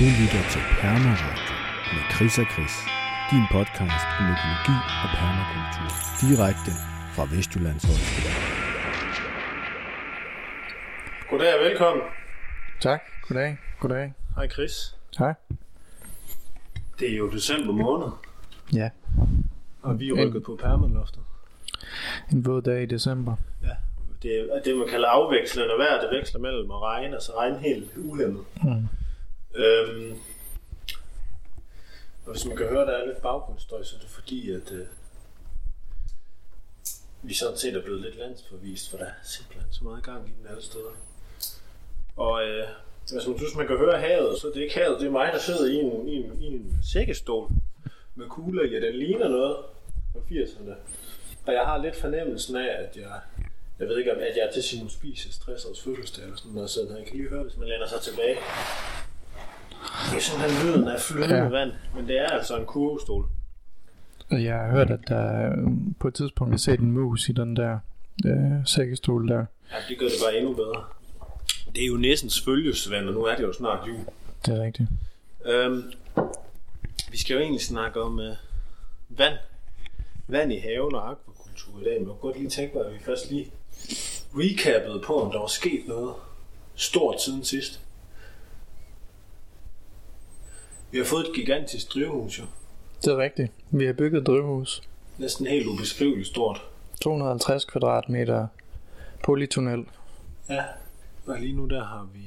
Du lytter til Permaradio med Chris og Chris. Din podcast om økologi og permakultur. Direkte fra Vestjyllands Højskole. Goddag og velkommen. Tak. Goddag. Goddag. Hej Chris. Hej. Det er jo december måned, Ja. og vi er rykket på permaloftet. En våd dag i december. Ja. Det er det, man kalder afvekslende vejr. Det veksler mellem at regne, altså regne helt uhemmet. Mm. Øhm, og hvis man kan høre, der er lidt baggrundsstøj, så er det fordi, at øh, vi sådan set er blevet lidt landsforvist, for der er simpelthen så meget gang i den alle steder. Og øh, altså, hvis man synes, man kan høre havet, så er det ikke havet, det er mig, der sidder i en, i en, i en sækkestol med kugler i, den ligner noget fra 80'erne. Og jeg har lidt fornemmelsen af, at jeg, jeg ved ikke, om at jeg er til Simon Spises 60 års fødselsdag eller sådan noget, så jeg kan lige høre, hvis man læner sig tilbage. Det er simpelthen lyden af flydende ja. Vand, men det er altså en kurvestol. Jeg har hørt, at der øh, på et tidspunkt er set en mus i den der øh, sækkestol der. Ja, det gør det bare endnu bedre. Det er jo næstens følgesvand, og nu er det jo snart jul. Det er rigtigt. Øhm, vi skal jo egentlig snakke om øh, vand. Vand i haven og akvakultur i dag. Men jeg kunne godt lige tænke mig, at vi først lige recappede på, om der var sket noget stort siden sidst. Vi har fået et gigantisk drivhus jo. Det er rigtigt. Vi har bygget et drivhus. Næsten helt ubeskriveligt stort. 250 kvadratmeter polytunnel. Ja, og lige nu der har vi...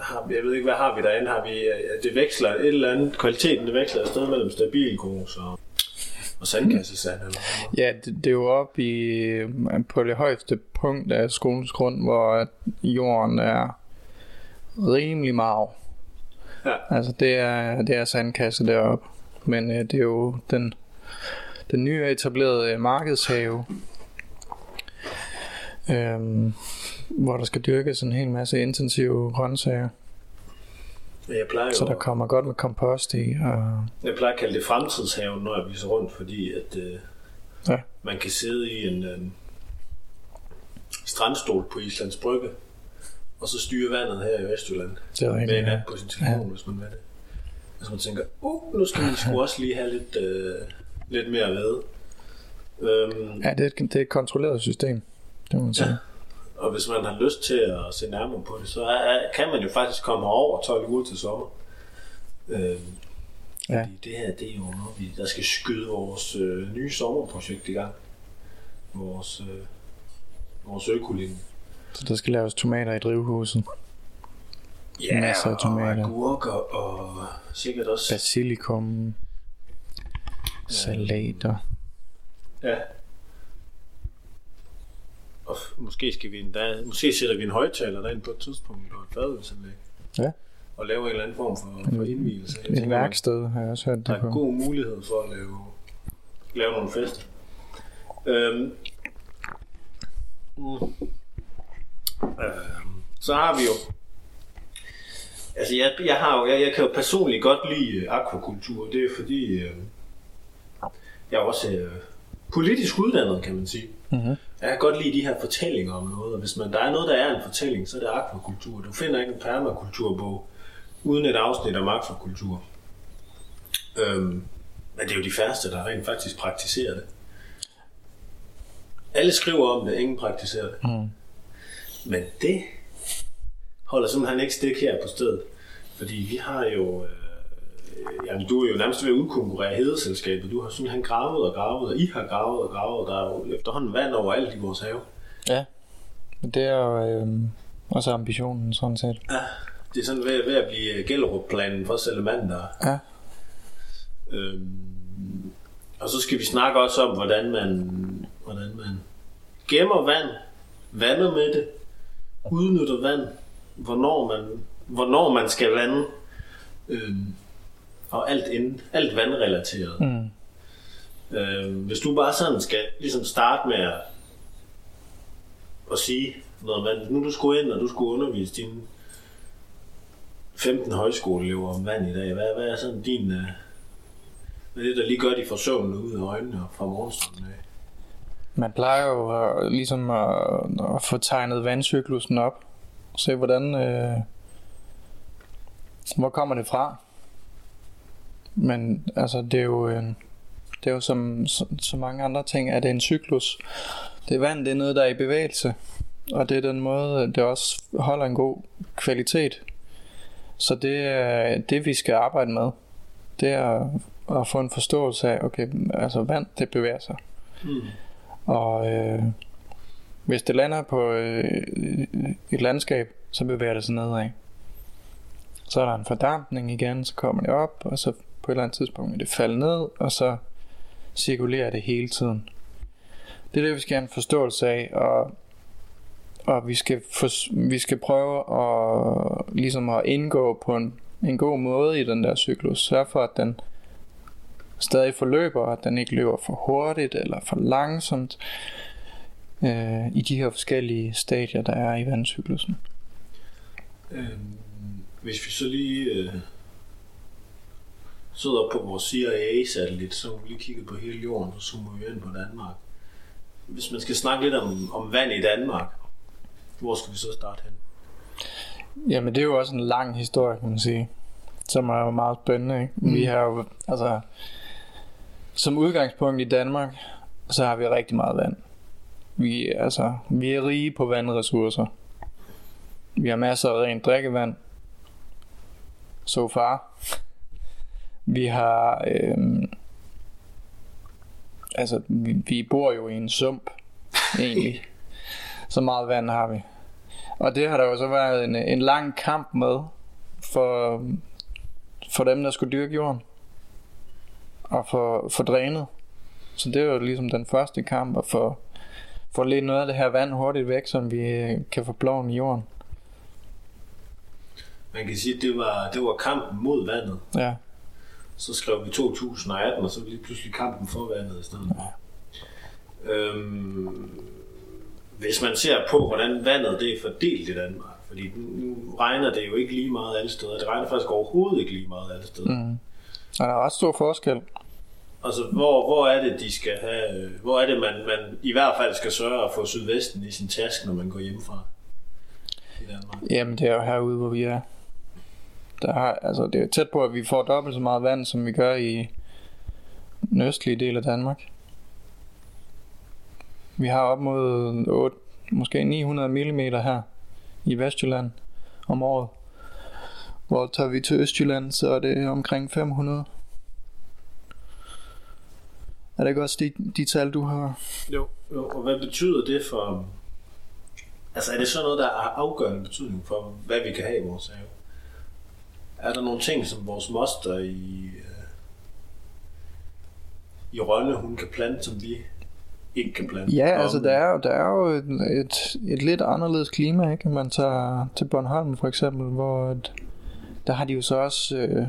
Har, jeg ved ikke, hvad har vi derinde? Har vi, øh, det veksler et eller andet, kvaliteten det veksler et sted mellem stabilgrus og, og sandkassesand eller noget. Ja, det, det er jo oppe i, øh, på det højeste punkt af skolens grund, hvor jorden er rimelig marv. Ja. Altså det er, det er sandkasse deroppe. Men øh, det er jo den, den nye etablerede øh, markedshave, øhm, hvor der skal dyrkes en hel masse intensive grøntsager. Jeg plejer, Så der kommer godt med kompost i. Og, jeg plejer at kalde det fremtidshaven, når jeg viser rundt, fordi at øh, ja, man kan sidde i en øh, strandstol på Islands Brygge, og så styre vandet her i Vestjylland det er med rigtigt. en Ja. app på sin telefon, ja. hvis man vil det. Hvis man tænker, uh, nu skal vi sgu også lige have lidt, øh, lidt mere ved. Øhm, ja, det er, et, det er et kontrolleret system. Det må man sige. Ja. Og hvis man har lyst til at se nærmere på det, så er, kan man jo faktisk komme herover 12 uger til sommer. Øhm, Ja. Fordi det her, det er jo noget, vi, der skal skyde vores øh, nye sommerprojekt i gang. Vores, øh, vores økolinje. Så der skal laves tomater i drivhuset. Masser af og tomater. agurker og sikkert også... Basilikum. Salater. Ja. Og måske, skal vi endda, måske sætter vi en højtaler derind på et tidspunkt og et fadølsanlæg. Ja. Og laver en eller anden form for, for indvielse. Jeg Et tænker, værksted har jeg også hørt Der det er på. god mulighed for at lave, lave nogle fester. Øhm, mm, øhm, så har vi jo Altså jeg, jeg, har jo, jeg, jeg kan jo personligt godt lide øh, akvakultur. Det er fordi øh, jeg er også øh, politisk uddannet, kan man sige. Mhm. Jeg kan godt lide de her fortællinger om noget, og hvis man, der er noget, der er en fortælling, så er det akvakultur. Du finder ikke en permakulturbog uden et afsnit om akvakultur. Øhm, men det er jo de færreste, der rent faktisk praktiserer det. Alle skriver om det, ingen praktiserer det. Mm. Men det holder simpelthen ikke stik her på stedet. Fordi vi har jo... Øh, jamen, du er jo nærmest ved at udkonkurrere hedeselskabet. Du har simpelthen gravet og gravet, og I har gravet og gravet. Der er jo efterhånden vand overalt i vores have. Ja. Det er jo øhm, også ambitionen sådan set. Ja, det er sådan ved, ved at blive Gellerup-planen for salamander. Ja. Øhm, og så skal vi snakke også om, hvordan man, hvordan man gemmer vand, vander med det, udnytter vand, hvornår man, hvornår man skal vande, øhm, og alt, inden, alt vandrelateret. Mm. Øhm, hvis du bare sådan skal ligesom starte med at, at sige noget om vand. Nu du skulle ind, og du skulle undervise dine 15 højskoleelever om vand i dag. Hvad, hvad er sådan din... Øh, hvad er det, der lige gør, de får søvn ud af øjnene og fra morgenstunden af? Man plejer jo at, ligesom at, at få tegnet vandcyklusen op. Se hvordan, øh, hvor kommer det fra? Men altså, det er jo, en, det er jo som så, så mange andre ting, at det er en cyklus. Det er vand, det er noget, der er i bevægelse. Og det er den måde, det også holder en god kvalitet. Så det er det, vi skal arbejde med. Det er at få en forståelse af, okay, altså vand, det bevæger sig. Mm. Og øh, hvis det lander på øh, et landskab, så bevæger det sig nedad. Så er der en fordampning igen, så kommer det op, og så på et eller andet tidspunkt vil det falde ned, og så cirkulerer det hele tiden. Det er det, vi skal have en forståelse af, og, og vi, skal for, vi skal prøve at, ligesom at indgå på en, en god måde i den der cyklus. Sørg for, at den stadig forløber, at den ikke løber for hurtigt eller for langsomt øh, i de her forskellige stadier, der er i vandcyklusen. Øhm, hvis vi så lige øh, sidder på vores CIA-satellit, så vi lige kigget på hele jorden, så zoomer vi ind på Danmark. Hvis man skal snakke lidt om, om vand i Danmark, hvor skal vi så starte hen? Jamen det er jo også en lang historie, kan man sige, som er jo meget spændende. Ikke? Mm. Vi har jo, altså, som udgangspunkt i Danmark, så har vi rigtig meget vand. Vi, altså, vi er rige på vandressourcer. Vi har masser af rent drikkevand. So far. Vi har... Øhm, altså, vi, vi bor jo i en sump, egentlig. Så meget vand har vi. Og det har der jo så været en, en lang kamp med for, for dem, der skulle dyrke jorden. Og for, for drænet. Så det er jo ligesom den første kamp at få, få lidt noget af det her vand hurtigt væk, så vi kan få ploven i jorden. Man kan sige, at det var, det var kampen mod vandet. Ja. Så skrev vi 2018, og så lige pludselig kampen for vandet i stedet. Ja. Øhm, hvis man ser på, hvordan vandet det er fordelt i Danmark, fordi nu regner det jo ikke lige meget alle steder. Det regner faktisk overhovedet ikke lige meget alle steder. Mm. Og der er ret stor forskel. Altså, hvor, hvor er det, de skal have... Hvor er det, man, man i hvert fald skal sørge at få sydvesten i sin taske, når man går hjemmefra i Danmark? Jamen, det er jo herude, hvor vi er. Der er, altså, det er tæt på, at vi får dobbelt så meget vand, som vi gør i den østlige del af Danmark. Vi har op mod 8, måske 900 mm her i Vestjylland om året. Hvor tager vi til Østjylland, så er det omkring 500. Er det ikke også de, de tal, du har? Jo, jo, og hvad betyder det for... Altså, er det så noget, der har afgørende betydning for, hvad vi kan have i vores have? Er der nogle ting, som vores moster i, øh, i Rønne, hun kan plante, som vi ikke kan plante? Ja, altså der er, der er jo et, et, et lidt anderledes klima, ikke? Man tager til Bornholm for eksempel, hvor et, der har de jo så også øh,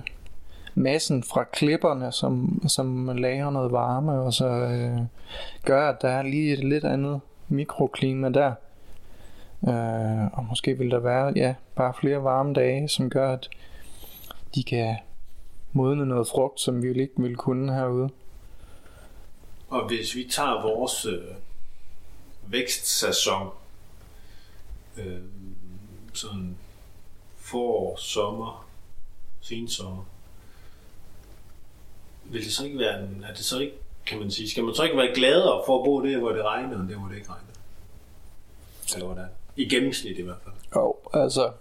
massen fra klipperne, som, som lager noget varme, og så øh, gør, at der er lige et lidt andet mikroklima der. Øh, og måske vil der være ja, bare flere varme dage, som gør, at de kan modne noget frugt, som vi jo ikke ville kunne herude. Og hvis vi tager vores øh, vækstsæson, øh, sådan forår, sommer, sensommer, vil det så ikke være en, er det så ikke, kan man sige, skal man så ikke være gladere for at bo der, hvor det regner, end der, hvor det ikke regner? Eller hvordan? I gennemsnit i hvert fald. Jo, altså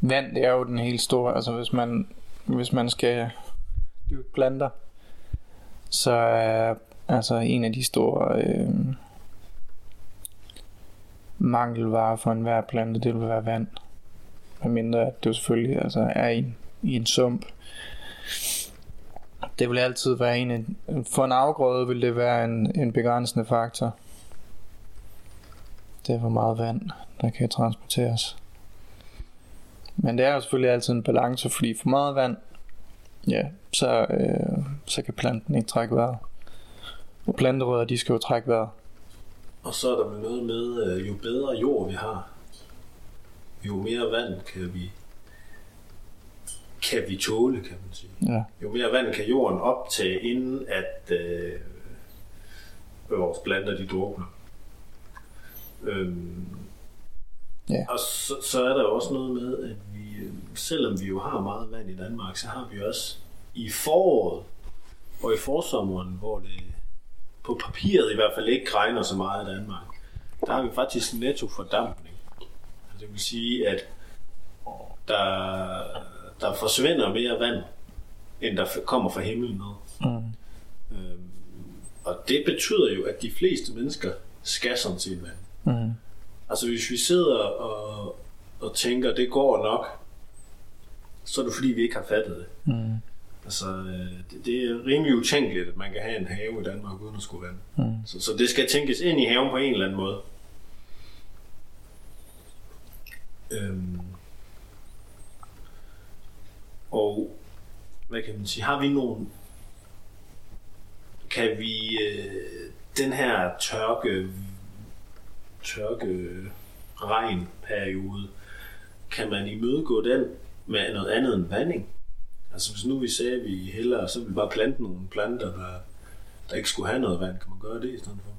vand det er jo den helt store, altså hvis man hvis man skal dyrke planter, så er altså en af de store øh, mangelvarer for enhver plante, det vil være vand. Medmindre at det selvfølgelig altså, er i, en- i en sump. Det vil altid være en for en afgrøde vil det være en, en begrænsende faktor. Det er hvor meget vand, der kan transporteres. Men det er jo selvfølgelig altid en balance, fordi for meget vand, ja, så, øh, så kan planten ikke trække vejret. Og planterødder, de skal jo trække vejret. Og så er der noget med, øh, jo bedre jord vi har, jo mere vand kan vi kan vi tåle, kan man sige. Ja. Jo mere vand kan jorden optage, inden at øh, vores planter de drukner. Øhm, Ja. Og så, så er der jo også noget med, at vi, øh, selvom vi jo har meget vand i Danmark, så har vi også i foråret og i forsommeren, hvor det på papiret i hvert fald ikke regner så meget i Danmark, der har vi faktisk netto fordampning. Det vil sige, at der, der forsvinder mere vand, end der kommer fra himlen ned. Mm. Øhm, og det betyder jo, at de fleste mennesker skal sådan set vand. Mm. Altså hvis vi sidder og, og tænker, det går nok, så er det fordi, vi ikke har fattet det. Mm. Altså, øh, det, det er rimelig utænkeligt, at man kan have en have i Danmark uden at skulle vand. Mm. Så, så det skal tænkes ind i haven på en eller anden måde. Øhm. Og hvad kan man sige, har vi nogen kan vi øh, den her tørke tørke regnperiode kan man imødegå den med noget andet end vanding? Altså hvis nu vi sagde, at vi hellere, så vi bare plante nogle planter, der, der ikke skulle have noget vand. Kan man gøre det i stedet for?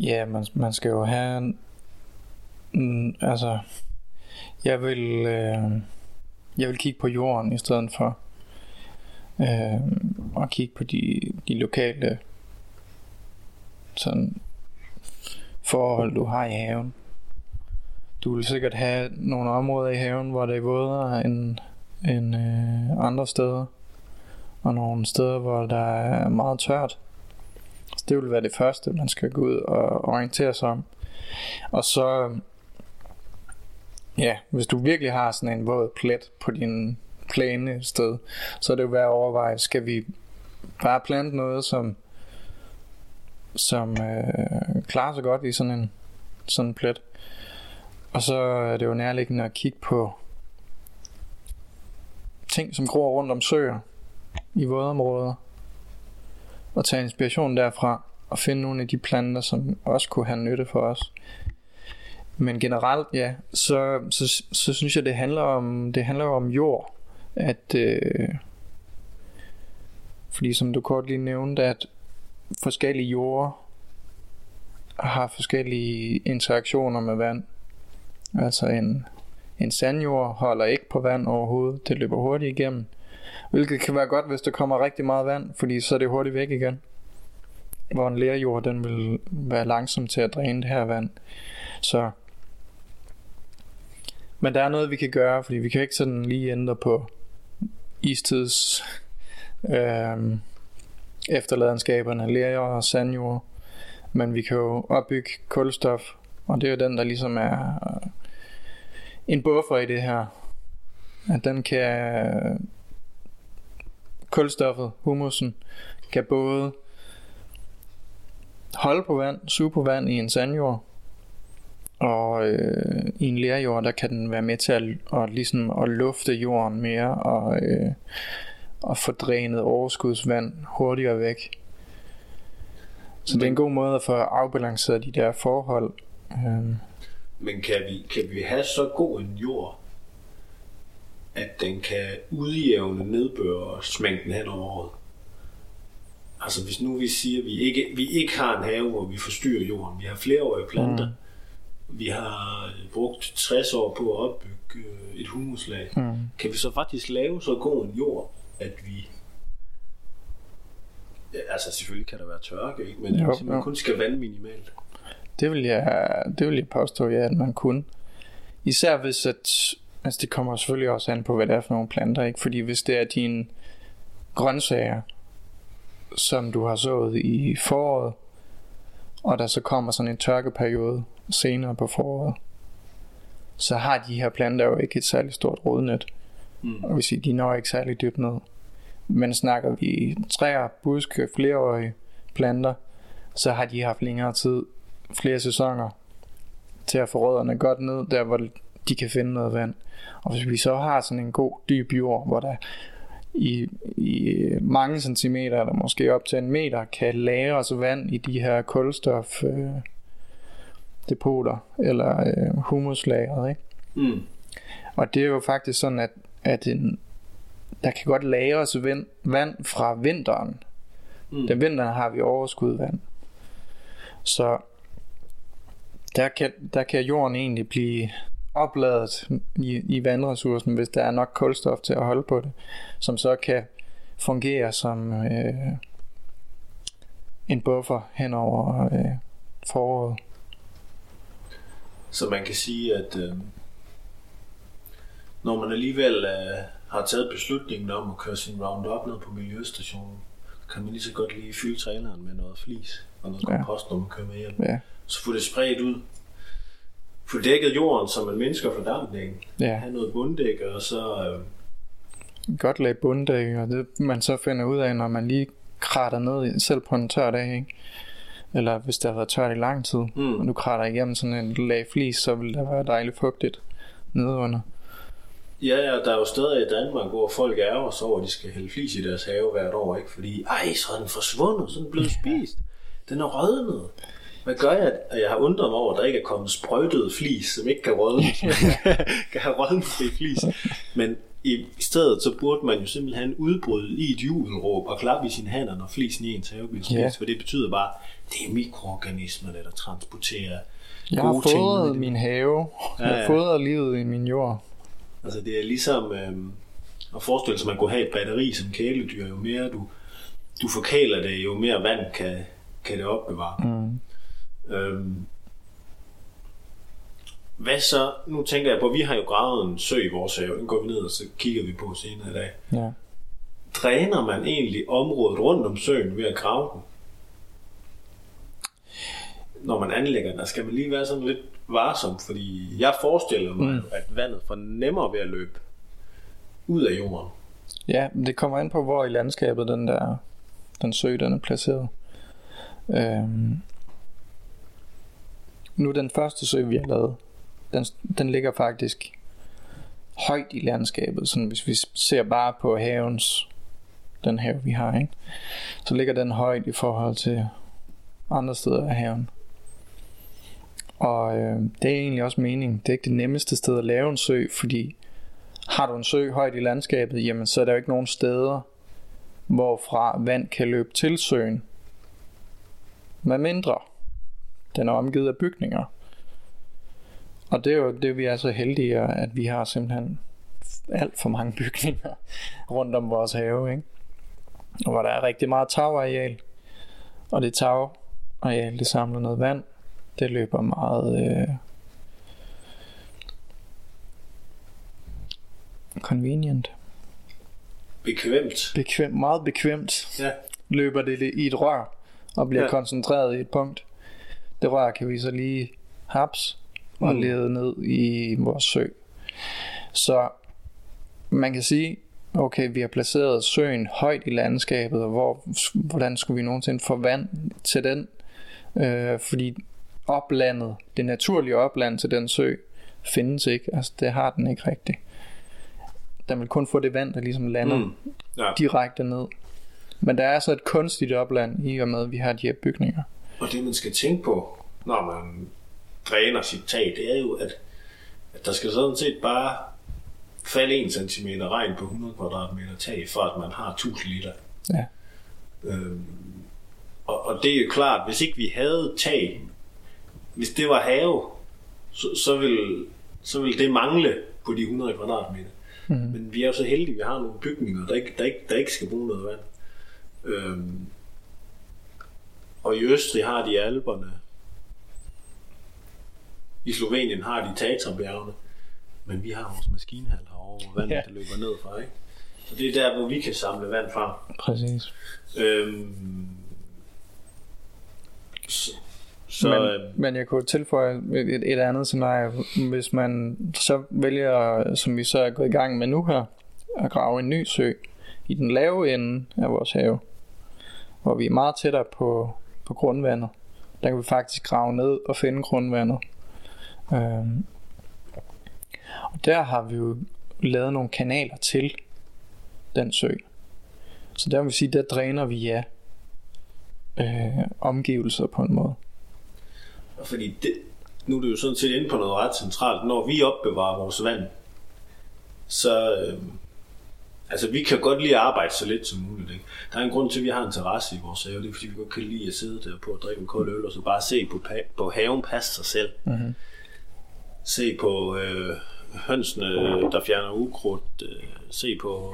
Ja, man, man skal jo have... Mm, altså, jeg vil, øh, jeg vil kigge på jorden i stedet for øh, og kigge på de, de lokale sådan forhold, du har i haven. Du vil sikkert have nogle områder i haven, hvor det er vådere end, end øh, andre steder. Og nogle steder, hvor der er meget tørt. Så det vil være det første, man skal gå ud og orientere sig om. Og så, ja, hvis du virkelig har sådan en våd plet på din plæne sted, så er det jo værd at overveje, skal vi bare plante noget, som som øh, klarer sig godt i sådan en sådan en plet. Og så er det jo nærliggende at kigge på ting, som gror rundt om søer i vådområder. Og tage inspiration derfra og finde nogle af de planter, som også kunne have nytte for os. Men generelt, ja, så, så, så synes jeg, det handler om, det handler om jord. At, øh, fordi som du kort lige nævnte, at forskellige jorder har forskellige interaktioner med vand. Altså en, en sandjord holder ikke på vand overhovedet. Det løber hurtigt igennem. Hvilket kan være godt, hvis der kommer rigtig meget vand, fordi så er det hurtigt væk igen. Hvor en lerjord, den vil være langsom til at dræne det her vand. Så men der er noget, vi kan gøre, fordi vi kan ikke sådan lige ændre på istids øh, efterladenskaberne, lerjord og sandjord. Men vi kan jo opbygge kulstof, og det er jo den, der ligesom er øh, en buffer i det her. At den kan kulstoffet, humusen, kan både holde på vand, suge på vand i en sandjord, og øh, i en lerjord, der kan den være med til at, at, ligesom, at lufte jorden mere og, øh, og få drænet overskudsvand hurtigere væk. Så Men, det er en god måde at få afbalanceret de der forhold. Øh. Men kan vi, kan vi have så god en jord, at den kan udjævne nedbørsmængden hen over året? Altså hvis nu vi siger, at vi ikke, vi ikke har en have, hvor vi forstyrrer jorden, vi har flereårige planter, mm vi har brugt 60 år på at opbygge øh, et humuslag. Mm. Kan vi så faktisk lave så god en jord, at vi... Altså selvfølgelig kan der være tørke, ikke? men jo, altså, man jo. kun skal vande minimalt. Det vil jeg, det vil jeg påstå, ja, at man kunne. Især hvis at, altså det kommer selvfølgelig også an på, hvad det er for nogle planter, ikke? Fordi hvis det er dine grøntsager, som du har sået i foråret, og der så kommer sådan en tørkeperiode senere på foråret, så har de her planter jo ikke et særligt stort rodnet. Mm. Og vil sige, de når ikke særlig dybt ned. Men snakker vi træer, buske, flereårige planter, så har de haft længere tid, flere sæsoner, til at få rødderne godt ned, der hvor de kan finde noget vand. Og hvis vi så har sådan en god dyb jord, hvor der i, i mange centimeter, eller måske op til en meter, kan lagres vand i de her kulstof øh, depoter, eller øh, humuslageret, ikke? Mm. Og det er jo faktisk sådan, at, at en, der kan godt lagres vand, vand fra vinteren. Mm. Den vinteren har vi overskud vand. Så der kan, der kan jorden egentlig blive opladet i, i vandressourcen, hvis der er nok kulstof til at holde på det, som så kan fungere som øh, en buffer hen over øh, foråret. Så man kan sige, at øh, når man alligevel øh, har taget beslutningen om at køre sin Roundup ned på miljøstationen, kan man lige så godt lige fylde traileren med noget flis og noget Ja. kompost, når man kører med hjem. Ja, Så få det spredt ud. Få dækket jorden, så man mindsker fordampningen. ja. Have noget bunddæk, og så... Øh, godt lag bunddæk, og det man så finder ud af, når man lige kratter ned, selv på en tør dag, ikke? Eller hvis det har været tørt i lang tid, Mm. og du kratter igennem sådan en lag flis, så vil der være dejligt fugtigt nedenunder. ja, ja, der er jo steder i Danmark, hvor folk ærger sig over, at de skal hælde flis i deres have hvert år, ikke? Fordi, ej, så er den forsvundet, så er den blevet spist. Den er rødnet. Hvad gør jeg? at jeg har undret mig over, at der ikke er kommet sprøjtet flis, som ikke kan rådne. kan have rådnefri flis. Men i, stedet, så burde man jo simpelthen udbryde i et jubelråb og klappe i sine hænder, når flisen i ens have bliver spist. Ja. For det betyder bare, det er mikroorganismerne, der transporterer Jeg har gode ting ned i fodret min have, jeg har ja. fodret livet i min jord. Altså det er ligesom øhm, at forestille sig, at man kunne have et batteri som kæledyr. Jo mere du, du forkæler det, jo mere vand kan, kan det opbevare. Mm. Øhm, hvad så? Nu tænker jeg på, at vi har jo gravet en sø i vores have. Den går vi ned, og så kigger vi på senere i dag. Ja. Dræner man egentlig området rundt om søen ved at grave den? Når man anlægger den, der skal man lige være sådan lidt varsom, fordi jeg forestiller mig, mm. at vandet får nemmere ved at løbe ud af jorden. Ja, men det kommer an på, hvor i landskabet den der den sø, den er placeret. Øhm. Nu den første sø, vi har lavet, den, den ligger faktisk højt i landskabet, sådan hvis vi ser bare på havens, den have vi har, ikke? så ligger den højt i forhold til andre steder af haven. Og øh, det er egentlig også meningen. Det er ikke det nemmeste sted at lave en sø, fordi har du en sø højt i landskabet, jamen så er der jo ikke nogen steder, hvorfra vand kan løbe til søen. Med mindre den er omgivet af bygninger. Og det er jo det, vi er så heldige, at vi har simpelthen alt for mange bygninger rundt om vores have, ikke? Og hvor der er rigtig meget tagareal. Og det tagareal, det samler noget vand. Det løber meget øh, convenient. Bekvemt. Bekvem, meget bekvemt Ja. løber det i et rør og bliver Ja. koncentreret i et punkt. Det rør kan vi så lige haps og Mm. lede ned i vores sø. Så man kan sige, okay, vi har placeret søen højt i landskabet, og hvor, hvordan skulle vi nogensinde få vand til den? Øh, fordi oplandet, det naturlige opland til den sø, findes ikke. Altså, det har den ikke rigtigt. Den vil kun få det vand, der ligesom lander Mm. Ja. direkte ned. Men der er så et kunstigt opland i og med, at vi har de her bygninger. Og det man skal tænke på, når man dræner sit tag, det er jo, at, at der skal sådan set bare falde 1 cm regn på 100 kvadratmeter tag, for at man har 1000 liter. Ja. Øhm, og, og det er jo klart, hvis ikke vi havde tag, hvis det var have, så, så, vil, så vil det mangle på de 100 kvadratmeter. Mm. Men vi er jo så heldige, at vi har nogle bygninger, der ikke, der ikke, der ikke skal bruge noget vand. Øhm, og i Østrig har de Alperne. I Slovenien har de Tatra-bjergene. Men vi har vores maskinhal herovre, hvor vandet Ja. ja. løber ned fra. Ikke? Så det er der, hvor vi kan samle vand fra. Præcis. Øhm, så, så men, øhm, men jeg kunne tilføje et, et andet scenarie. Hvis man så vælger, som vi så er gået i gang med nu her, at grave en ny sø i den lave ende af vores have, hvor vi er meget tættere på, på grundvandet. Der kan vi faktisk grave ned og finde grundvandet. Øhm, og der har vi jo lavet nogle kanaler til den sø. Så der vil sige, der dræner vi ja øh, omgivelser på en måde. fordi det, nu er du jo sådan set inde på noget ret centralt. Når vi opbevarer vores vand, så øh, altså vi kan godt lide at arbejde så lidt som muligt. Ikke? Der er en grund til, at vi har en terrasse i vores have. Det er fordi, vi godt kan lide at sidde der på og drikke en kold øl, og så bare se på, på haven passe sig selv. Mhm. se på øh, hønsene, der fjerner ukrudt, øh, se på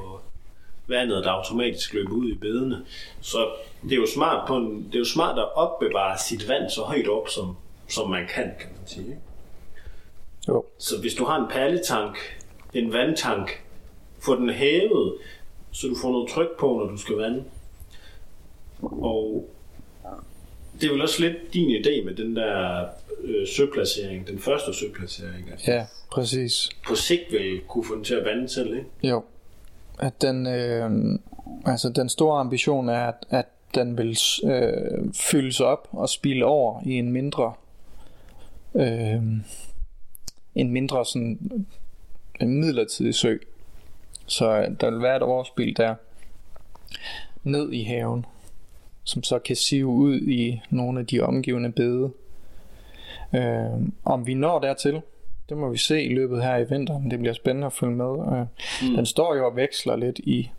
vandet, der automatisk løber ud i bedene. Så det er jo smart, på en, det er jo smart at opbevare sit vand så højt op, som, som man kan, kan man sige. Ikke? Jo. Så hvis du har en perletank, en vandtank, få den hævet, så du får noget tryk på, når du skal vande. Og det er vel også lidt din idé med den der øh, søplacering, den første søplacering. at Ja, præcis. På sigt vil kunne få den til at vande selv, ikke? Jo. At den, øh, altså den store ambition er, at, at den vil øh, fyldes op og spille over i en mindre, øh, en mindre sådan en midlertidig sø. Så der vil være et overspil der ned i haven, som så kan sive ud i nogle af de omgivende bede. Øh, om vi når dertil, det må vi se i løbet her i vinteren. Det bliver spændende at følge med. Øh, mm. Den står jo og veksler lidt i,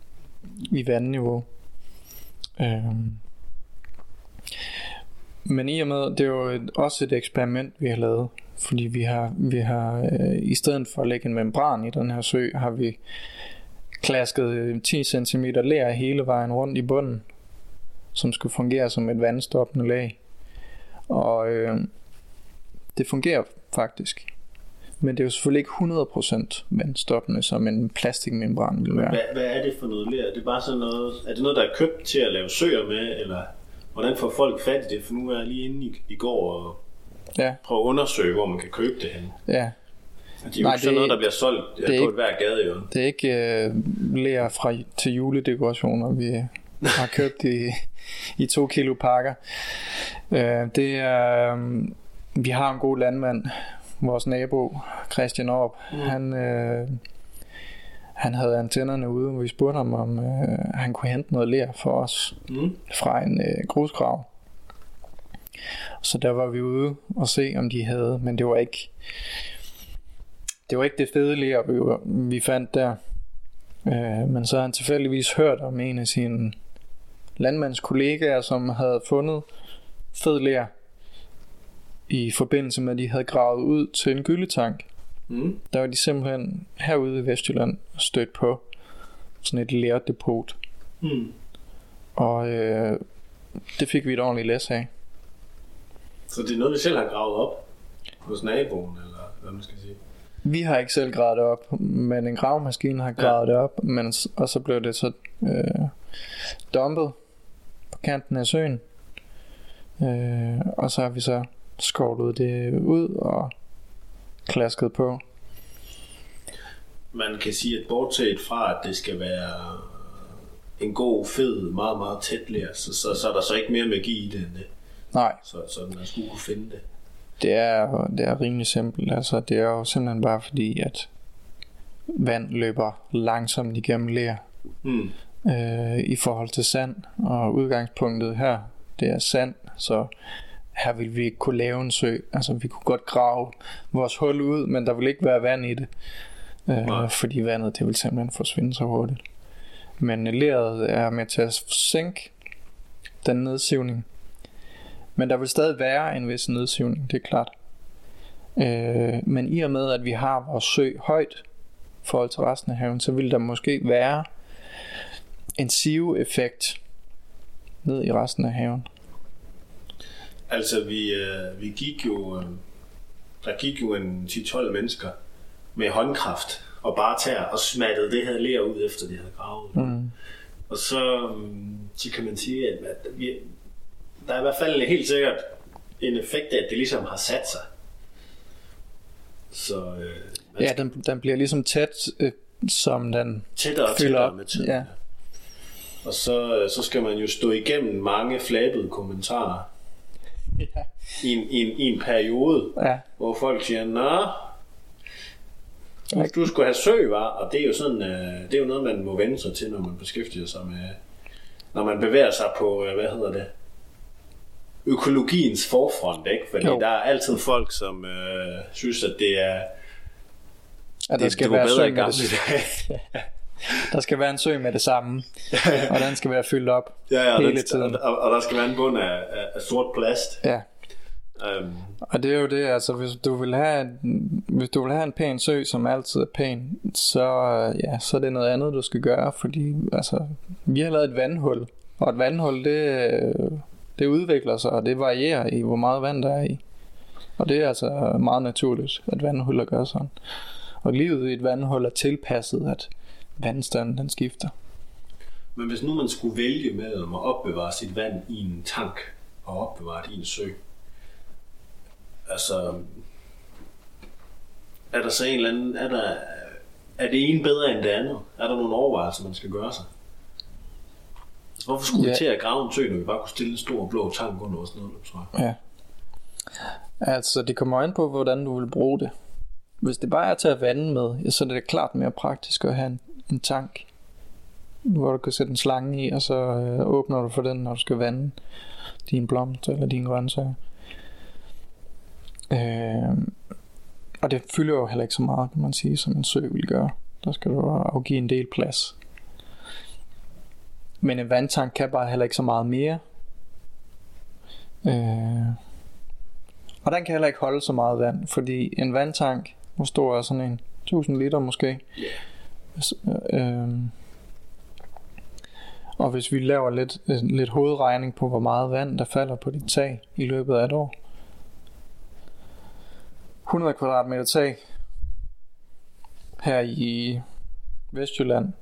i vandniveau. Øh, men i og med, det er jo et, også et eksperiment, vi har lavet. Fordi vi har, vi har øh, i stedet for at lægge en membran i den her sø, har vi klasket øh, 10 cm ler hele vejen rundt i bunden, som skulle fungere som et vandstoppende lag. Og øh, det fungerer faktisk. Men det er jo selvfølgelig ikke 100% vandstoppende, som en plastikmembran vil være. Hvad, hvad er det for noget ler? Er det bare sådan noget, er det noget, der er købt til at lave søer med, eller hvordan får folk fat i det? For nu er jeg lige inde i, i går og Ja, prøve at undersøge, hvor man kan købe det hen. ja. Det er jo Nej, ikke sådan noget, der bliver solgt det er på ikke- hver gade, jo. Det er ikke øh, ler fra til juledekorationer, vi har købt i, i to kilo pakker. Øh, det er, øh, vi har en god landmand, vores nabo Christian Orp. Mm. Han, øh, han havde antennerne ude, og vi spurgte ham, om øh, han kunne hente noget ler for os Mm. fra en øh, grusgrav. Så der var vi ude og se, om de havde, men det var ikke det var ikke det fede ler, vi, vi fandt der. Øh, men så har han tilfældigvis hørt om en af sine landmandskollegaer, som havde fundet fed ler i forbindelse med, at de havde gravet ud til en gyldetank. Mm. Der var de simpelthen herude i Vestjylland stødt på sådan et lerdepot. Mm. Og øh, det fik vi et ordentligt læs af. Så det er noget, vi selv har gravet op hos naboen, eller hvad man skal sige. Vi har ikke selv gravet det op, men en gravmaskine har gravet ja. det op, men, og så blev det så øh, dumpet på kanten af søen. Øh, og så har vi så skovlet det ud og klasket på. Man kan sige, at bortset fra, at det skal være en god, fed, meget, meget tæt ler, så, så, så er der så ikke mere magi i det end det. Nej, Så, så man skulle kunne finde det. Det er, det er rimelig simpelt. Altså, det er jo simpelthen bare fordi, at vand løber langsomt igennem ler Mm. øh, i forhold til sand. Og udgangspunktet her, det er sand, så her vil vi ikke kunne lave en sø. Altså vi kunne godt grave vores hul ud, men der vil ikke være vand i det. Nej. Øh, fordi vandet det vil simpelthen forsvinde så hurtigt. Men leret er med til at sænke den nedsivning. Men der vil stadig være en vis nedsivning, det er klart. Øh, men i og med, at vi har vores sø højt i forhold til resten af haven, så vil der måske være en sive-effekt ned i resten af haven. Altså, vi, øh, vi gik jo... Øh, der gik jo en 10-12 mennesker med håndkraft og bare tær og smattede det her ler ud, efter de havde gravet. Mm. Og så, øhm, så kan man sige, at vi, der er i hvert fald helt sikkert en effekt af, at det ligesom har sat sig. Så øh, Ja, skal den, den bliver ligesom tæt, øh, som den tættere og fylder tættere op. med tiden. Ja. Og så, øh, så skal man jo stå igennem mange flabede kommentarer Ja. i en, i en, i en periode, ja. hvor folk siger, Nå, du, skulle have sø, var, og det er jo sådan, øh, det er jo noget, man må vende sig til, når man beskæftiger sig med, når man bevæger sig på, øh, hvad hedder det, økologiens forfront, ikke? Fordi Jo. der er altid folk, som øh, synes, at det er, At der det, skal det være bedre i gamle det, dage. der skal være en sø med det samme, og den skal være fyldt op ja, ja, hele den, tiden. og, og, der skal være en bund af, af, af sort plast. Ja, Um, Og det er jo det, altså hvis du vil have, en- hvis du vil have en pæn sø, som altid er pæn, så, ja, så er det noget andet, du skal gøre, fordi altså, vi har lavet et vandhul, og et vandhul, det, det udvikler sig, og det varierer i, hvor meget vand der er i. Og det er altså meget naturligt, at vandhuller gør sådan. Og livet i et vandhul er tilpasset, at vandstanden den skifter. men hvis nu man skulle vælge mellem at opbevare sit vand i en tank og opbevare det i en sø, altså, er der så en eller anden, er der, er det ene bedre end det andet? Er der nogle overvejelser, man skal gøre sig? Altså, hvorfor skulle ja. Vi til at grave en sø, når vi bare kunne stille en stor blå tank under vores nedløbsvej? Ja. Altså, det kommer an på, hvordan du vil bruge det. Hvis det bare er til at vande med, så er det klart mere praktisk at have en, en tank, hvor du kan sætte en slange i, og så øh, åbner du for den, når du skal vande din blomst eller din grøntsager. Øh, og det fylder jo heller ikke så meget, kan man sige, som en sø vil gøre. Der skal du afgive en del plads. Men en vandtank kan bare heller ikke så meget mere. Øh, og den kan heller ikke holde så meget vand, fordi en vandtank, hvor stor er sådan en 1000 liter måske. Hvis, øh, og hvis vi laver lidt, øh, lidt hovedregning på, hvor meget vand der falder på dit tag i løbet af et år. 100 kvadratmeter tag her i Vestjylland.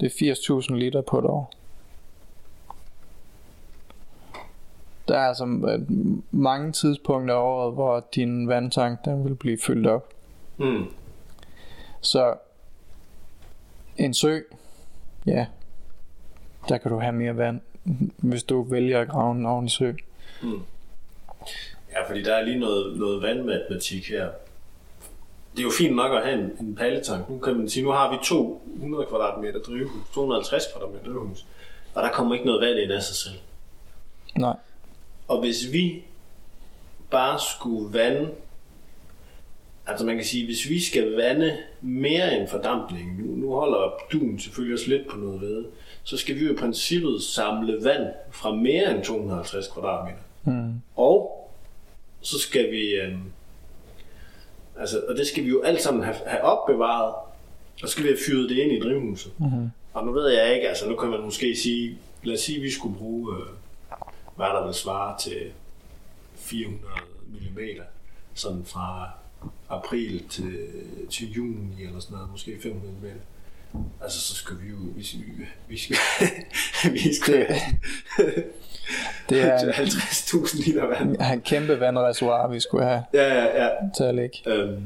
Det er 80.000 liter på et år. Der er altså øh, mange tidspunkter af året, hvor din vandtank den vil blive fyldt op. Mm. Så en sø, ja, der kan du have mere vand, hvis du vælger at grave en ordentlig sø. Ja, fordi der er lige noget, noget vandmatematik her. Det er jo fint nok at have en, en palletank. Nu kan man sige, nu har vi 200 kvadratmeter drivhus, 250 kvadratmeter drivhus, og der kommer ikke noget vand ind af sig selv. Nej, Og hvis vi bare skulle vande, altså man kan sige, hvis vi skal vande mere end fordampning, nu, nu holder duen selvfølgelig også lidt på noget ved, så skal vi jo i princippet samle vand fra mere end 250 kvadratmeter. mm. Og så skal vi, øh, altså, og det skal vi jo alt sammen have, have opbevaret, og så skal vi have fyret det ind i drivhuset. Mhm. Og nu ved jeg ikke, altså nu kan man måske sige, lad os sige, at vi skulle bruge, øh, hvad der vil svare til 400 mm, sådan fra april til, til juni eller sådan noget, måske 500 mm. Altså, så skal vi jo, hvis vi, vi skal, vi skal det er til en, 50.000 liter vand. er en kæmpe vandreservoir, vi skulle have Ja, ja, ja. til at ligge. Øhm,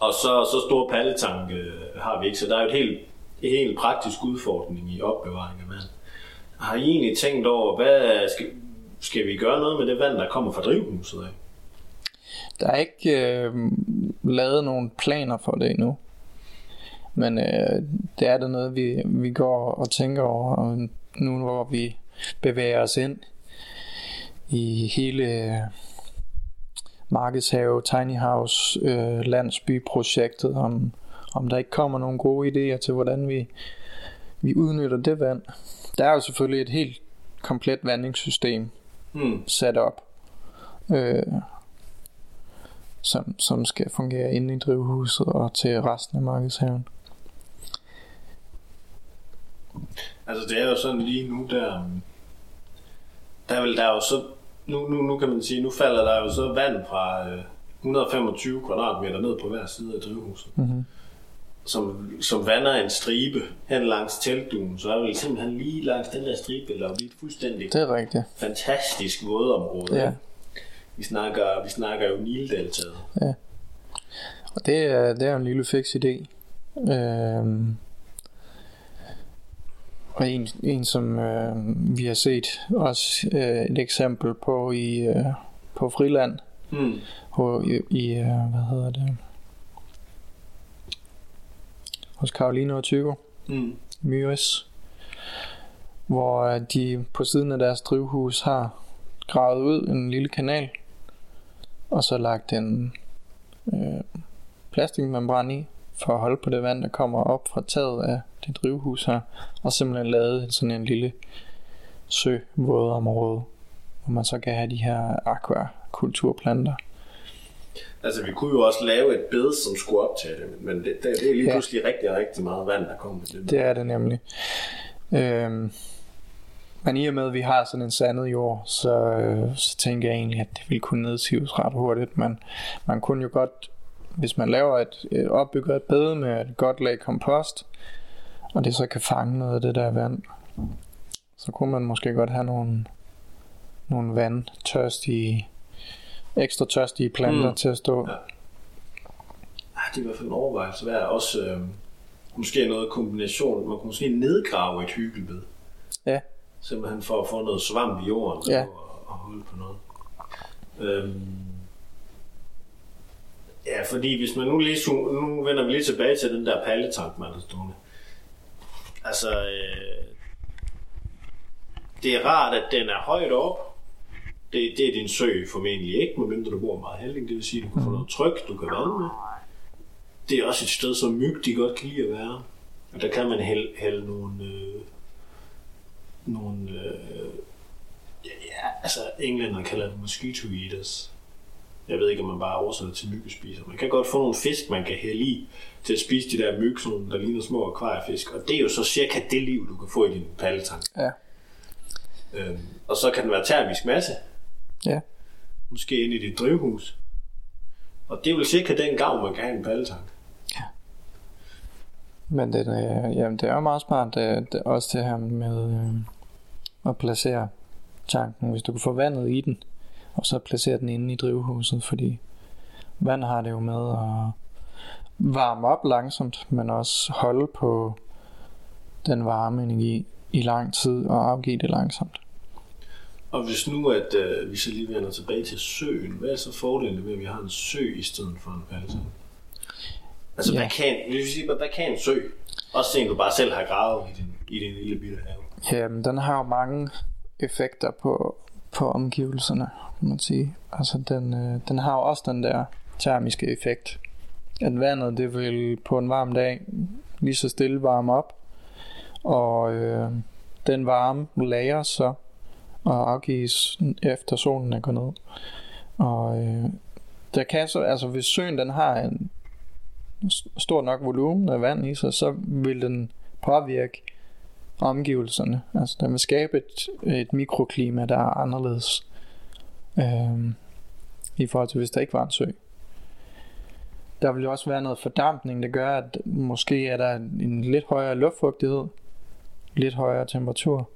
og så, så stor palletank øh, har vi ikke, så der er jo et helt, en helt praktisk udfordring i opbevaring af vand. Har I egentlig tænkt over, hvad skal, skal vi gøre noget med det vand, der kommer fra drivhuset af? Der er ikke øh, lavet nogen planer for det endnu. Men øh, det er det noget, vi, vi går og tænker over, og nu hvor vi bevæger os ind i hele Markedshave, Tiny House, øh, landsbyprojektet, om, om der ikke kommer nogle gode idéer til, hvordan vi, vi udnytter det vand. Der er jo selvfølgelig et helt komplet vandingssystem Hmm. sat op, øh, som, som skal fungere inde i drivhuset og til resten af markedshaven. Altså det er jo sådan lige nu, der, øhm, der vil der jo så, nu, nu, nu kan man sige, nu falder der jo så vand fra øh, 125 kvadratmeter ned på hver side af drivhuset. Mhm. Som, som vander en stribe hen langs teltduen, så er vel simpelthen lige langs den der stribe, der vi et fuldstændig Det er rigtigt. fantastisk vådområde. Ja. Vi snakker, vi snakker jo Nildeltaget. Og det er, det er en lille fix idé. Øhm, og en, en som øh, vi har set også øh, et eksempel på i øh, på Friland. Hmm. på, i, i øh, hvad hedder det? Hos Karoline og Tygo Hmm. Myres. Hvor øh, de på siden af deres drivhus har gravet ud en lille kanal. Og så lagt en øh, plastikmembran i for at holde på det vand der kommer op fra taget af det drivhus her og simpelthen lavet sådan en lille sø vådområde hvor man så kan have de her aquakulturplanter. Altså, vi kunne jo også lave et bed, som skulle optage det, men det, det, det er lige Ja. pludselig rigtig, rigtig meget vand, der kommer til det. Det er det nemlig. Øhm, men i og med, at vi har sådan en sandet jord, så, øh, så tænker jeg egentlig, at det vil kunne nedsives ret hurtigt. Men man kunne jo godt, hvis man laver et, øh, opbygger et bed med et godt lag kompost, og det så kan fange noget af det der vand, så kunne man måske godt have nogle, nogle vandtørstige, ekstra tørstige planter Mm. til at stå. Ja. Ah, det er i hvert fald en overvejelse værd. Også øh, måske noget kombination. Man kunne måske nedgrave et hyggelbed. Ja. Simpelthen for at få noget svamp i jorden Ja. og, og holde på noget. Øhm, ja, fordi hvis man nu lige nu vender vi lige tilbage til den der palletank, man har stående. Altså, øh, det er rart, at den er højt op. Det, det er din sø formentlig ikke, medmindre du bor meget heldig. Det vil sige, at du kan få noget tryk, du kan vande med. Det er også et sted, som myg de godt kan lide at være. Og der kan man hælde, hælde nogle, øh, nogle øh, ja, ja, altså englænder kalder det mosquito eaters. Jeg ved ikke, om man bare oversætter til myggespiser. Man kan godt få nogle fisk, man kan hælde i til at spise de der myg, sådan, der ligner små akvariefisk. Og det er jo så cirka det liv, du kan få i din palletank. Ja. Øhm, og så kan den være termisk masse. Ja. Måske inde i dit drivhus. Og det er vel cirka den gavn, man kan have i en palletank. Men det, øh, jamen, det er jo meget smart, det, det, også det her med øh, at placere tanken, hvis du kan få vandet i den, og så placere den inde i drivhuset, fordi vand har det jo med at varme op langsomt, men også holde på den varme energi i lang tid og afgive det langsomt. Og hvis nu, at øh, vi så lige vender tilbage til søen, hvad er så fordelen ved, at vi har en sø i stedet for en palletank? Altså, Ja. hvad, kan, vil sige, hvad, hvad kan en sø? Også en, du bare selv har gravet i din, i din lille bitte have. Jamen, den har jo mange effekter på, på omgivelserne, kan man sige. Altså, den, øh, den har jo også den der termiske effekt. At vandet, det vil på en varm dag lige så stille varme op, og øh, den varme lager så og afgives efter solen er gået ned. Og øh, der kan så, altså hvis søen den har en stor nok volumen af vand i sig, så vil den påvirke omgivelserne. Altså den vil skabe et, et mikroklima, der er anderledes øh, i forhold til hvis der ikke var en sø. Der vil jo også være noget fordampning, der gør, at måske er der en lidt højere luftfugtighed, lidt højere temperatur.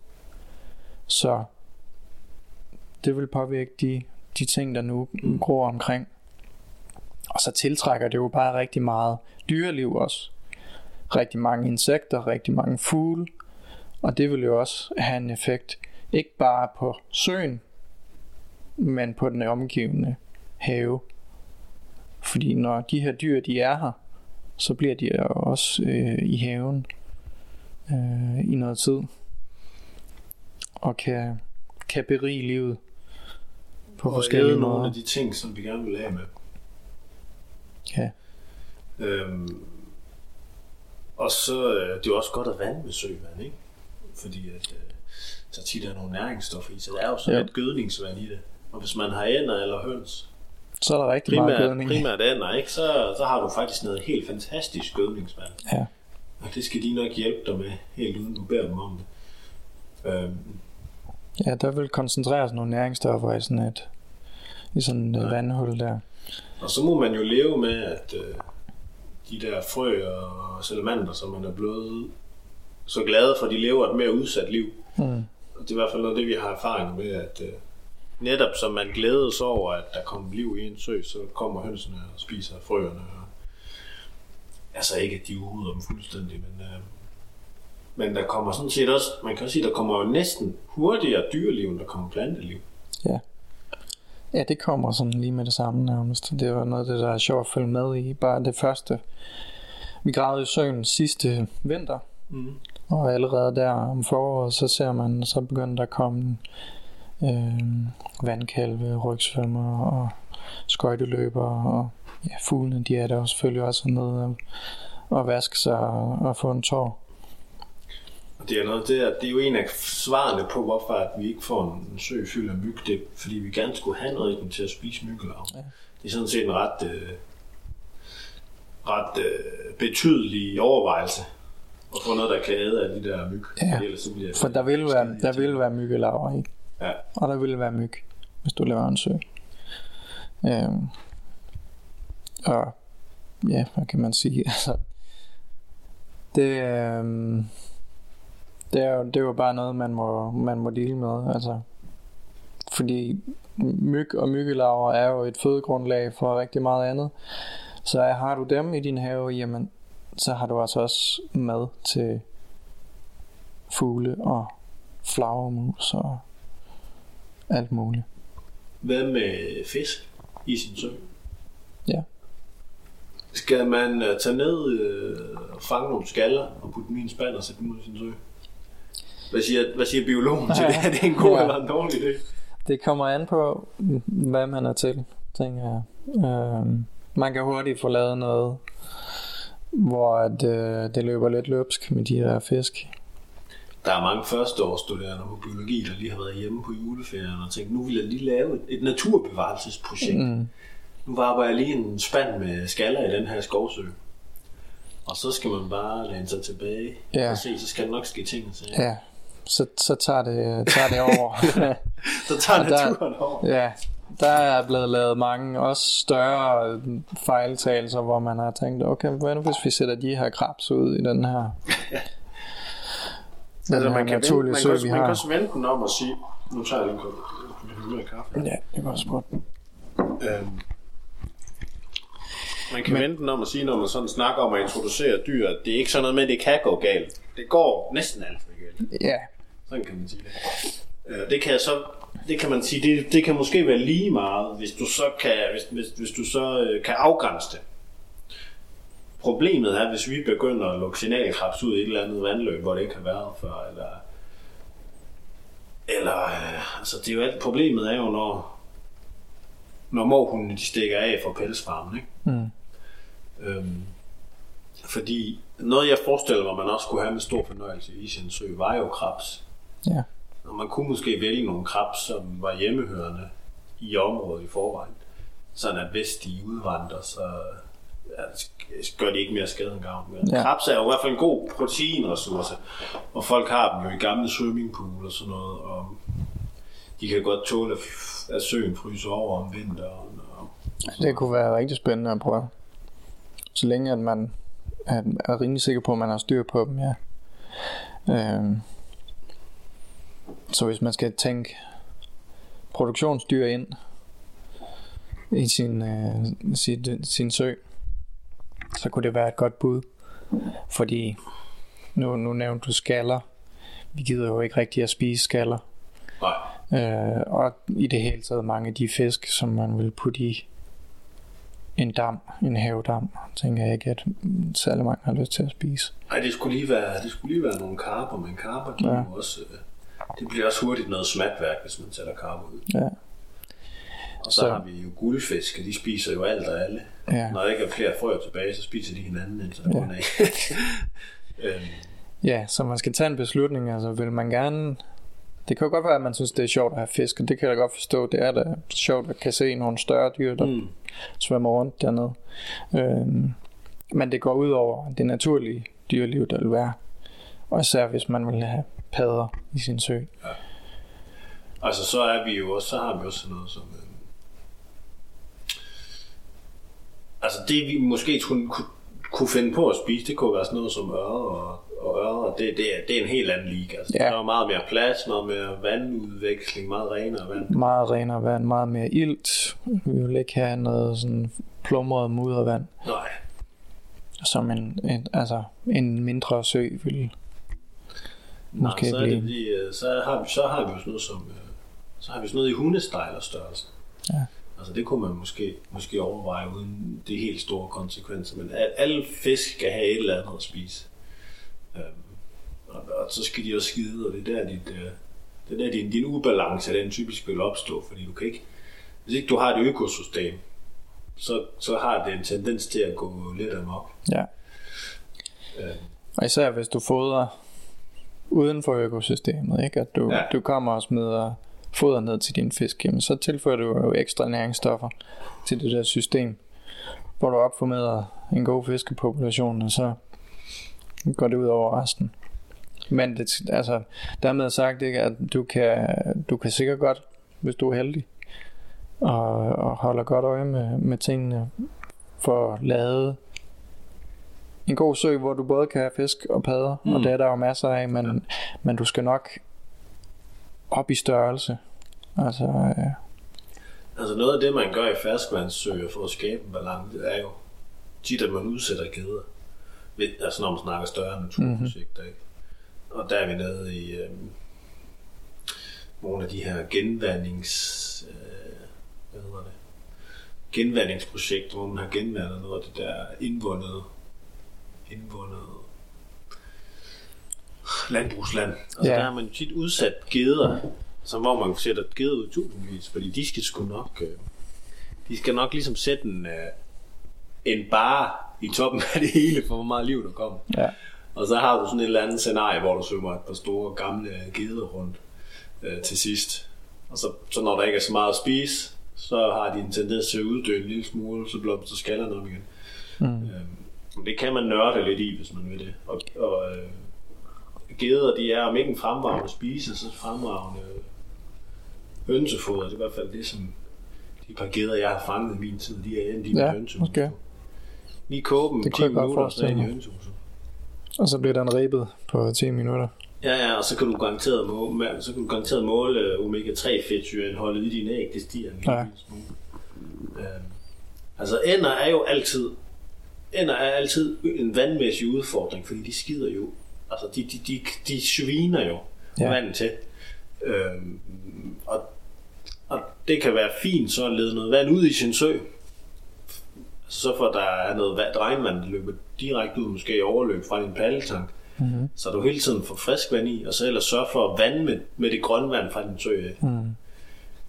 Så det vil påvirke de, de ting, der nu gror omkring. Og så tiltrækker det jo bare rigtig meget dyreliv også. Rigtig mange insekter, rigtig mange fugle. Og det vil jo også have en effekt, ikke bare på søen, men på den omgivende have. Fordi når de her dyr, de er her, så bliver de jo også øh, i haven øh, i noget tid. Og kan, kan berige livet på Og forskellige æde nogle måder. af de ting, som vi gerne vil have med. Ja. Øhm, og så øh, det er jo også godt at vande med søvand, ikke? Fordi at, øh, der tit er nogle næringsstoffer i, så der er jo sådan Ja. lidt gødningsvand i det. Og hvis man har ænder eller høns, Så er der rigtig meget primært, gødning. primært ænder, ikke? Så, så har du faktisk noget helt fantastisk gødningsvand. Ja. Og det skal de nok hjælpe dig med, helt uden du beder dem om det. Øhm, Ja, der vil koncentreres nogle næringsstoffer i sådan et, i sådan et vandhul der. Og så må man jo leve med, at øh, de der frø og salamander, som man er blevet så glade for, de lever et mere udsat liv. Mm. Og det er i hvert fald noget det, vi har erfaring med, at øh, netop som man glæder sig over, at der kommer liv i en sø, så kommer hønsene og spiser frøerne. Og, altså ikke, at de udrydder dem fuldstændig, men, øh, men der kommer sådan set også, man kan også sige, der kommer jo næsten hurtigere dyreliv, end der kommer planteliv. Ja, det kommer sådan lige med det samme nærmest. Det var noget af det, der er sjovt at følge med i. Bare det første. Vi gravede i søen sidste vinter, Mm. og allerede der om foråret, så ser man, så begynder der at komme øh, vandkalve, rygsvømmer og skøjteløber og ja, fuglene, de er der jo selvfølgelig også nede og, og vaske sig og, og få en tår. Det er, noget, det, er, det er jo en af svarene på, hvorfor at vi ikke får en sø fyldt af myg. Det er, fordi vi gerne skulle have noget i den til at spise myggelav. Ja. Det er sådan set en ret, øh, ret øh, betydelig overvejelse at få noget, der kan æde af de der myg. Ja, Ellers så bliver For der vil være, der vil være myggelaver, ikke? Ja. Og der ville være myg, hvis du laver en sø. Øhm, og ja, hvad kan man sige? Altså, det, øhm, det, er jo, det er jo bare noget, man må, man må dele med. Altså, fordi myg og myggelarver er jo et fødegrundlag for rigtig meget andet. Så har du dem i din have, jamen, så har du altså også mad til fugle og flagermus og alt muligt. Hvad med fisk i sin sø? Ja. Skal man uh, tage ned øh, og fange nogle skaller og putte dem i en spand og sætte dem ud i sin sø? Hvad siger, hvad siger biologen til det? Er det en god Ja. eller en dårlig idé? Det kommer an på, hvad man er til, tænker jeg. Øhm, man kan hurtigt få lavet noget, hvor at, øh, det løber lidt løbsk med de der fisk. Der er mange førsteårsstuderende på biologi, der lige har været hjemme på juleferien og tænkt, nu vil jeg lige lave et, et naturbevarelsesprojekt. Mm. Nu varper jeg lige en spand med skaller i den her skovsø. Og så skal man bare læne sig tilbage Ja. og se, så skal der nok ske ting. Så, Ja, så, så tager, det, tager det over. så tager Og der- naturen over. ja, der er blevet lavet mange, også større øh, fejltagelser, hvor man har tænkt, okay, hvad nu hvis vi sætter de her krabs ud i den her, den Altså, man kan, vente, man, kan også, man kan også vente den om og sige, nu tager jeg lige en kop mere kaffe. Ja, det var også godt. Øhm, man kan Men... vente den om at sige, når man sådan snakker om at introducere dyr, at det er ikke sådan noget med, at det kan gå galt. Det går næsten alt for galt. Ja, Sådan kan man sige det. Øh, det kan så det kan man sige, det, det kan måske være lige meget, hvis du så kan, hvis, hvis, hvis du så øh, kan afgrænse det. Problemet er, hvis vi begynder at lukke signalkrabs ud i et eller andet vandløb, hvor det ikke har været før, eller, eller øh, altså det er jo alt, problemet er jo, når, når morhundene de stikker af fra pelsfarmen, ikke? Mm. Øhm, fordi noget, jeg forestiller mig, man også kunne have med stor fornøjelse i sin sø, var jo krabs. ja, Og man kunne måske vælge nogle krabs, som var hjemmehørende i området i forvejen. Sådan at hvis de udvandrer, så gør de ikke mere skade end gavn. Men Ja. krabs er jo i hvert fald en god proteinressource, og folk har dem jo i gamle swimmingpool og sådan noget, og de kan godt tåle, at at søen fryser over om vinteren. Og, det kunne være rigtig spændende at prøve. Så længe at man er, er rimelig sikker på, at man har styr på dem, ja. Øhm, så hvis man skal tænke produktionsdyr ind i sin, øh, sit, sin sø, så kunne det være et godt bud. Fordi nu, nu nævnte du skaller. Vi gider jo ikke rigtig at spise skaller. nej, Øh, og i det hele taget mange af de fisk, som man vil putte i en dam, en havedam, tænker jeg ikke, at særlig mange har lyst til at spise. Nej, det skulle lige være, det skulle lige være nogle karper, men karper, de Ja. ja. også, øh, det bliver også hurtigt noget smatværk, hvis man sætter karper ud. Ja, Og så, Så- har vi jo guldfisk, og de spiser jo alt og alle. ja, Når der ikke er flere frøer tilbage, så spiser de hinanden indtil Ja. af. øhm, ja, så man skal tage en beslutning, altså vil man gerne... Det kan jo godt være, at man synes, det er sjovt at have fisk, og det kan jeg da godt forstå. Det er da sjovt at kan se nogle større dyr, der mm, svømmer rundt dernede. Øhm, men det går ud over det naturlige dyreliv, der vil være. Og især hvis man vil have padder i sin sø. altså så er vi jo også, så har vi også sådan noget som... Øh, altså det vi måske kunne, kunne, finde på at spise, det kunne være sådan noget som øre og, og øre. Det, det, er, det er en helt anden liga. Altså, Ja. Der er meget mere plads, meget mere vandudveksling, meget renere vand. Meget renere vand, meget mere ilt. Vi vil ikke have noget sådan plumret muddervand, Nej, som en, en, altså en mindre sø vil Nej, Måske så, er det, blive- fordi, øh, så, har vi, så har vi jo sådan noget som, øh, så har vi sådan noget i hundestejler størrelse. Ja. Altså det kunne man måske, måske overveje uden de helt store konsekvenser, men al- alle fisk skal have et eller andet at spise. Øhm, og, og, så skal de også skide, og det er der, dit, øh, det er der din, din ubalance, den typisk vil opstå, fordi du kan ikke, hvis ikke du har et økosystem, så, så har det en tendens til at gå lidt amok. Ja. Øhm, Og især hvis du fodrer uden for økosystemet, ikke? At du, ja. du kommer og smider foder ned til din fisk, jamen så tilfører du jo ekstra næringsstoffer til det der system, hvor du opformeder en god fiskepopulation, og så går det ud over resten. Men det, altså, dermed sagt ikke, at du kan, du kan sikkert godt, hvis du er heldig, og, og holder godt øje med, med tingene, for lavet en god sø, hvor du både kan have fisk og padder, mm. og det er der jo masser af, men, men du skal nok op i størrelse. Altså, øh, Altså noget af det, man gør i ferskvandssøer for at skabe en balance, det er jo tit, at man udsætter geder. Altså når man snakker større naturprojekter, ikke? Og der er vi nede i øh, nogle af de her genvandings... Øh, hvad hedder det? Genvandingsprojekter, hvor man har genvandet noget af det der indvundet, indvundet landbrugsland. Altså Ja. der har man tit udsat geder, så hvor man sætter geder ud tusindvis, fordi de skal sgu nok, øh, de skal nok ligesom sætte en, øh, en bare i toppen af det hele, for hvor meget liv der kommer. ja. Og så har du sådan et eller andet scenarie, hvor du svømmer et par store gamle geder rundt øh, til sidst. Og så, så når der ikke er så meget at spise, så har de en tendens til at uddø en lille smule, så blomster skallerne op igen. Mm. Øhm, det kan man nørde lidt i, hvis man vil det. Og, og øh, geder, de er om ikke en fremragende spise, så fremragende hønsefoder. Det er i hvert fald det, som de par geder, jeg har fanget i min tid, de er endt i Ja, ja, hønsefoder. måske. Lige koge dem Det 10 kunne jeg godt minutter, så de i hønsehuset. Og så bliver den ribet på 10 minutter. Ja, ja, og så kan du garanteret måle, så kan du garanteret måle øh, omega-3 fedtsyreindholdet i dine æg. Det stiger en Ja. smule. Øhm, altså ender er jo altid ender er altid en vandmæssig udfordring, fordi de skider jo. Altså de, de, de, de sviner jo Ja. vandet til. Øhm, og, og det kan være fint så at lede noget vand ud i sin sø. Altså, så for at der er noget vand, regnvand, der løber direkte ud, måske i overløb fra din palletank. Mm-hmm. Så du hele tiden får frisk vand i, og så ellers sørge for at vande med, med det grønne vand fra din sø, Mm.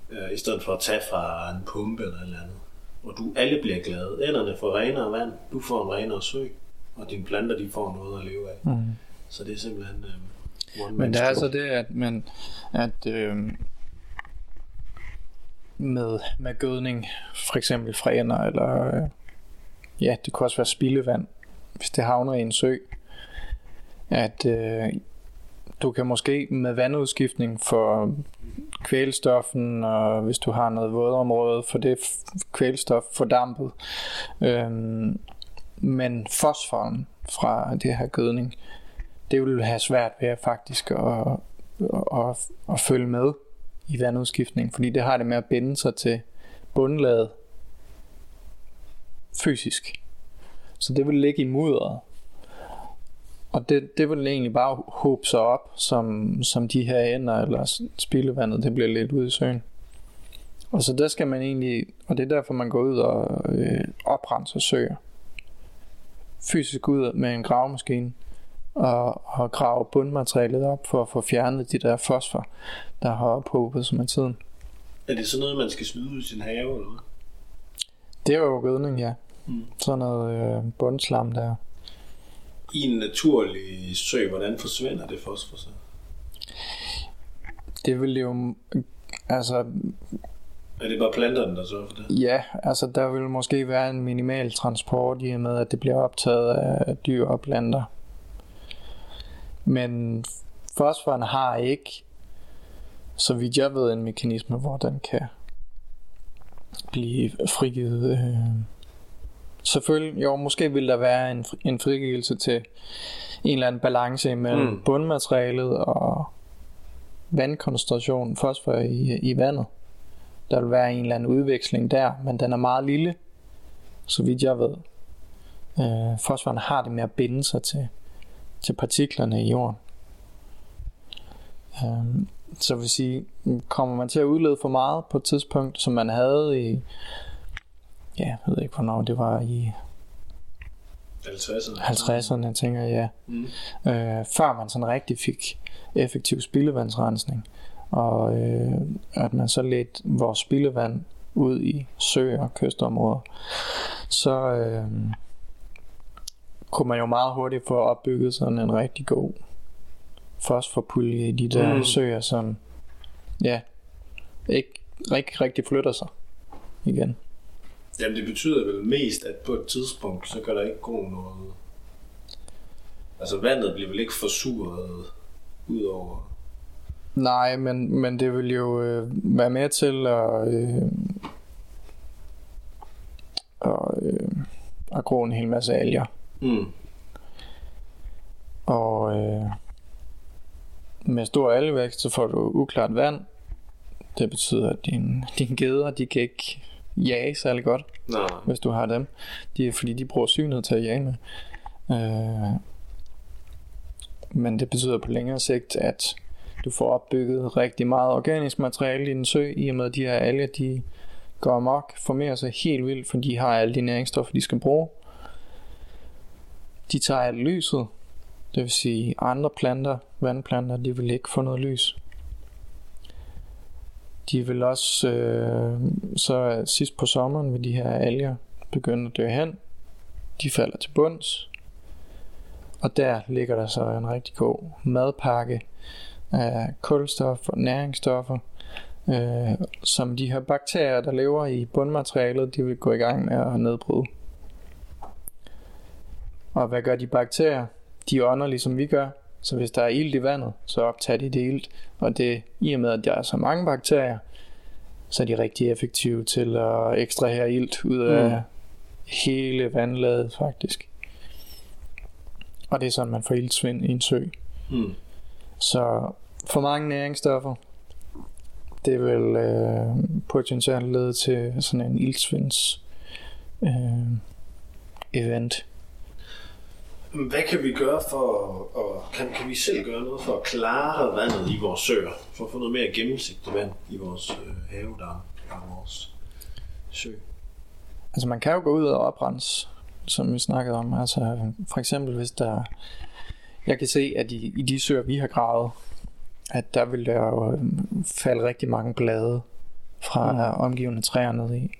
øh, i stedet for at tage fra en pumpe eller et eller andet. Og du alle bliver glade. Ænderne får renere vand, du får en renere sø, og dine planter de får noget at leve af. Mm. Så det er simpelthen øh, one Men det er altså det, at man at øh, med, med gødning, for eksempel fra ender, eller øh, ja, det kunne også være spildevand, hvis det havner i en sø, at øh, du kan måske med vandudskiftning få kvælstoffen, og hvis du har noget vådområde, for det kvælstof fordampet. Øhm, men fosforen fra det her gødning, det vil have svært ved at faktisk at, at, at følge med i vandudskiftning, fordi det har det med at binde sig til bundlaget fysisk. Så det vil ligge i mudderet. Og det, det vil egentlig bare håbe sig op, som, som de her ender eller spildevandet, det bliver lidt ude i søen. Og så der skal man egentlig, og det er derfor man går ud og øh, oprenser søer. Fysisk ud med en gravemaskine og, og grave bundmaterialet op for at få fjernet de der fosfor, der har ophobet sig med tiden. Er det sådan noget, man skal smide ud i sin have, eller hvad? Det er jo gødning, ja. Mm. Sådan noget øh, bundslam der. I en naturlig sø, hvordan forsvinder det fosfor så? Det vil jo, altså Er det bare planterne, der sørger for det? Ja, altså der vil måske være en minimal transport i og med, at det bliver optaget af dyr og planter. Men fosforen har ikke, så vidt jeg ved, en mekanisme, hvor den kan blive frigivet. øh. Selvfølgelig, jo, måske vil der være en, en frigivelse til en eller anden balance mellem mm. bundmaterialet og vandkoncentrationen, fosfor i, i vandet. Der vil være en eller anden udveksling der, men den er meget lille, så vidt jeg ved. Øh, fosforen har det med at binde sig til, til partiklerne i jorden. Øh, så vil sige, kommer man til at udlede for meget på et tidspunkt, som man havde i, ja, jeg ved ikke hvornår det var i 50'erne? 50'erne, tænker jeg, Mm. øh, før man sådan rigtig fik effektiv spildevandsrensning, og øh, at man så ledte vores spildevand ud i søer og kystområder, så øh, kunne man jo meget hurtigt få opbygget sådan en rigtig god fosforpulje i de der Mm. søer, som ja, ikke rigtig, rigtig flytter sig igen. Jamen det betyder vel mest, at på et tidspunkt, så kan der ikke gå noget... Altså vandet bliver vel ikke forsuret ud over... Nej, men, men det vil jo øh, være med til at, øh, at, øh, at gro en hel masse alger. Mm. Og øh, med stor algevækst, så får du uklart vand. Det betyder, at dine, dine geder, de kan ikke jage særlig godt, Nej. hvis du har dem. De er, fordi de bruger synet til at jage med. Øh, men det betyder på længere sigt, at du får opbygget rigtig meget organisk materiale i din sø, i og med at de her alger, de går amok, formerer sig helt vildt, for de har alle de næringsstoffer, de skal bruge. De tager alt lyset, det vil sige andre planter, vandplanter, de vil ikke få noget lys. De vil også, øh, så sidst på sommeren vil de her alger begynde at dø hen. De falder til bunds. Og der ligger der så en rigtig god madpakke af kulstof og næringsstoffer, øh, som de her bakterier, der lever i bundmaterialet, de vil gå i gang med at nedbryde. Og hvad gør de bakterier? De ånder ligesom vi gør. Så hvis der er ilt i vandet, så optager de det ilt. Og det i og med, at der er så mange bakterier, så er de rigtig effektive til at ekstrahere ilt ud af Mm. hele vandlaget faktisk. Og det er sådan, man får iltsvind i en sø. Mm. Så for mange næringsstoffer, det vil øh, potentielt lede til sådan en iltsvinds øh, event. Hvad kan vi gøre for, og kan, kan vi selv gøre noget for at klare vandet i vores søer? For at få noget mere gennemsigtigt vand i vores øh, have, der er vores sø. Altså man kan jo gå ud og oprense, som vi snakkede om. Altså for eksempel hvis der... Jeg kan se, at i, i de søer, vi har gravet, at der vil der jo øh, falde rigtig mange blade fra mm. omgivende træer ned i.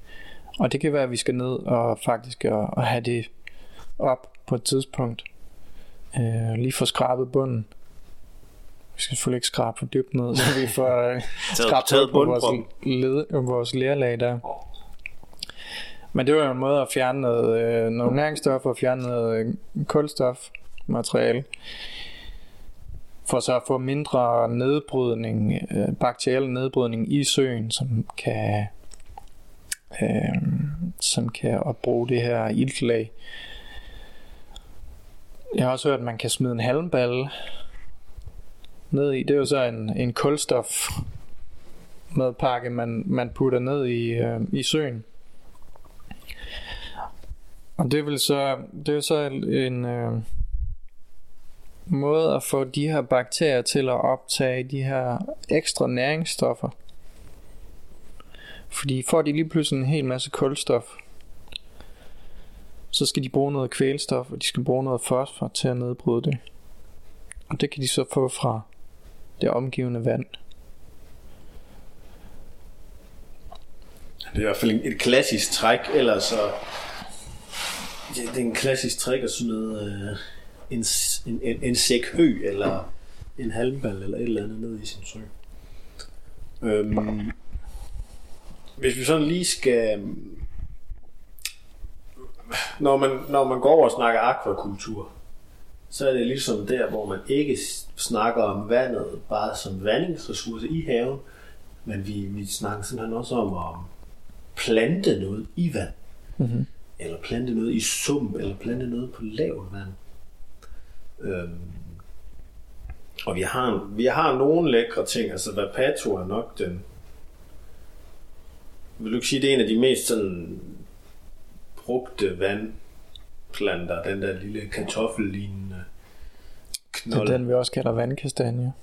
Og det kan være, at vi skal ned og faktisk og, og have det op på et tidspunkt. Øh, lige få skrabet bunden. Vi skal selvfølgelig ikke skrabe for dybt ned, så vi får øh, hul på vores, led, vores lerlag der. Men det var jo en måde at fjerne noget, øh, nogle næringsstoffer og fjerne noget øh, kulstofmateriale. For så at få mindre nedbrydning, øh, bakteriel nedbrydning i søen, som kan, øh, som kan opbruge det her iltlag. Jeg har også hørt, at man kan smide en halmballe ned i. Det er jo så en, en kulstof madpakke, man, man putter ned i, øh, i søen. Og det vil så, det er så en øh, måde at få de her bakterier til at optage de her ekstra næringsstoffer. Fordi får de lige pludselig en hel masse kulstof, så skal de bruge noget kvælstof, og de skal bruge noget fosfor til at nedbryde det. Og det kan de så få fra det omgivende vand. Det er i hvert fald et klassisk træk, eller så... Det det er en klassisk træk at sådan noget... Øh, en, en, en, en sæk hø, eller en halmbal, eller et eller andet ned i sin sø. Øhm, hvis vi sådan lige skal... Når man, når man går over og snakker akvakultur, så er det ligesom der, hvor man ikke snakker om vandet bare som vandingsressource i haven, men vi, vi snakker simpelthen også om at plante noget i vand. Mm-hmm. Eller plante noget i sump, eller plante noget på lavt vand. Øhm, og vi har, vi har nogle lækre ting. Altså Vapato er nok den... Vil du ikke sige, det er en af de mest sådan brugte vandplanter, den der lille kartoffellignende Det knold. er den, vi også kalder vandkastanje.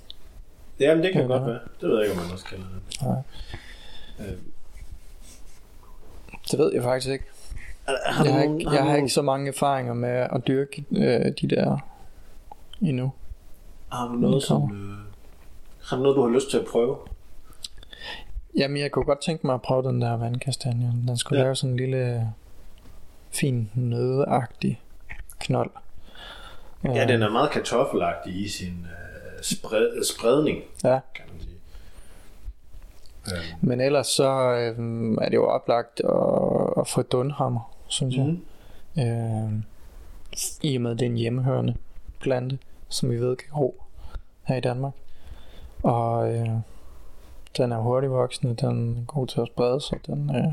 Jamen, det kan Det godt være. Det ved jeg ikke, om man også kalder det. Nej. Øh, Det ved jeg faktisk ikke. har Jeg har, ikke, jeg har ikke så mange erfaringer med at dyrke øh, de der endnu. Har du noget, som, øh, har du noget, du har lyst til at prøve? Jamen, jeg kunne godt tænke mig at prøve den der vandkastanje. Den skulle ja. lave sådan en lille fin nødeagtig knold. Ja, den er meget kartoffelagtig i sin, øh, spred, spredning, Ja. kan man sige. Øh, Men ellers så øh, er det jo oplagt at, at få dunhammer, synes jeg. Mhm. Øh, I og med at det er en hjemmehørende plante, som vi ved kan gro her i Danmark. Og øh, den er hurtigt voksende, den er god til at sprede sig, den øh,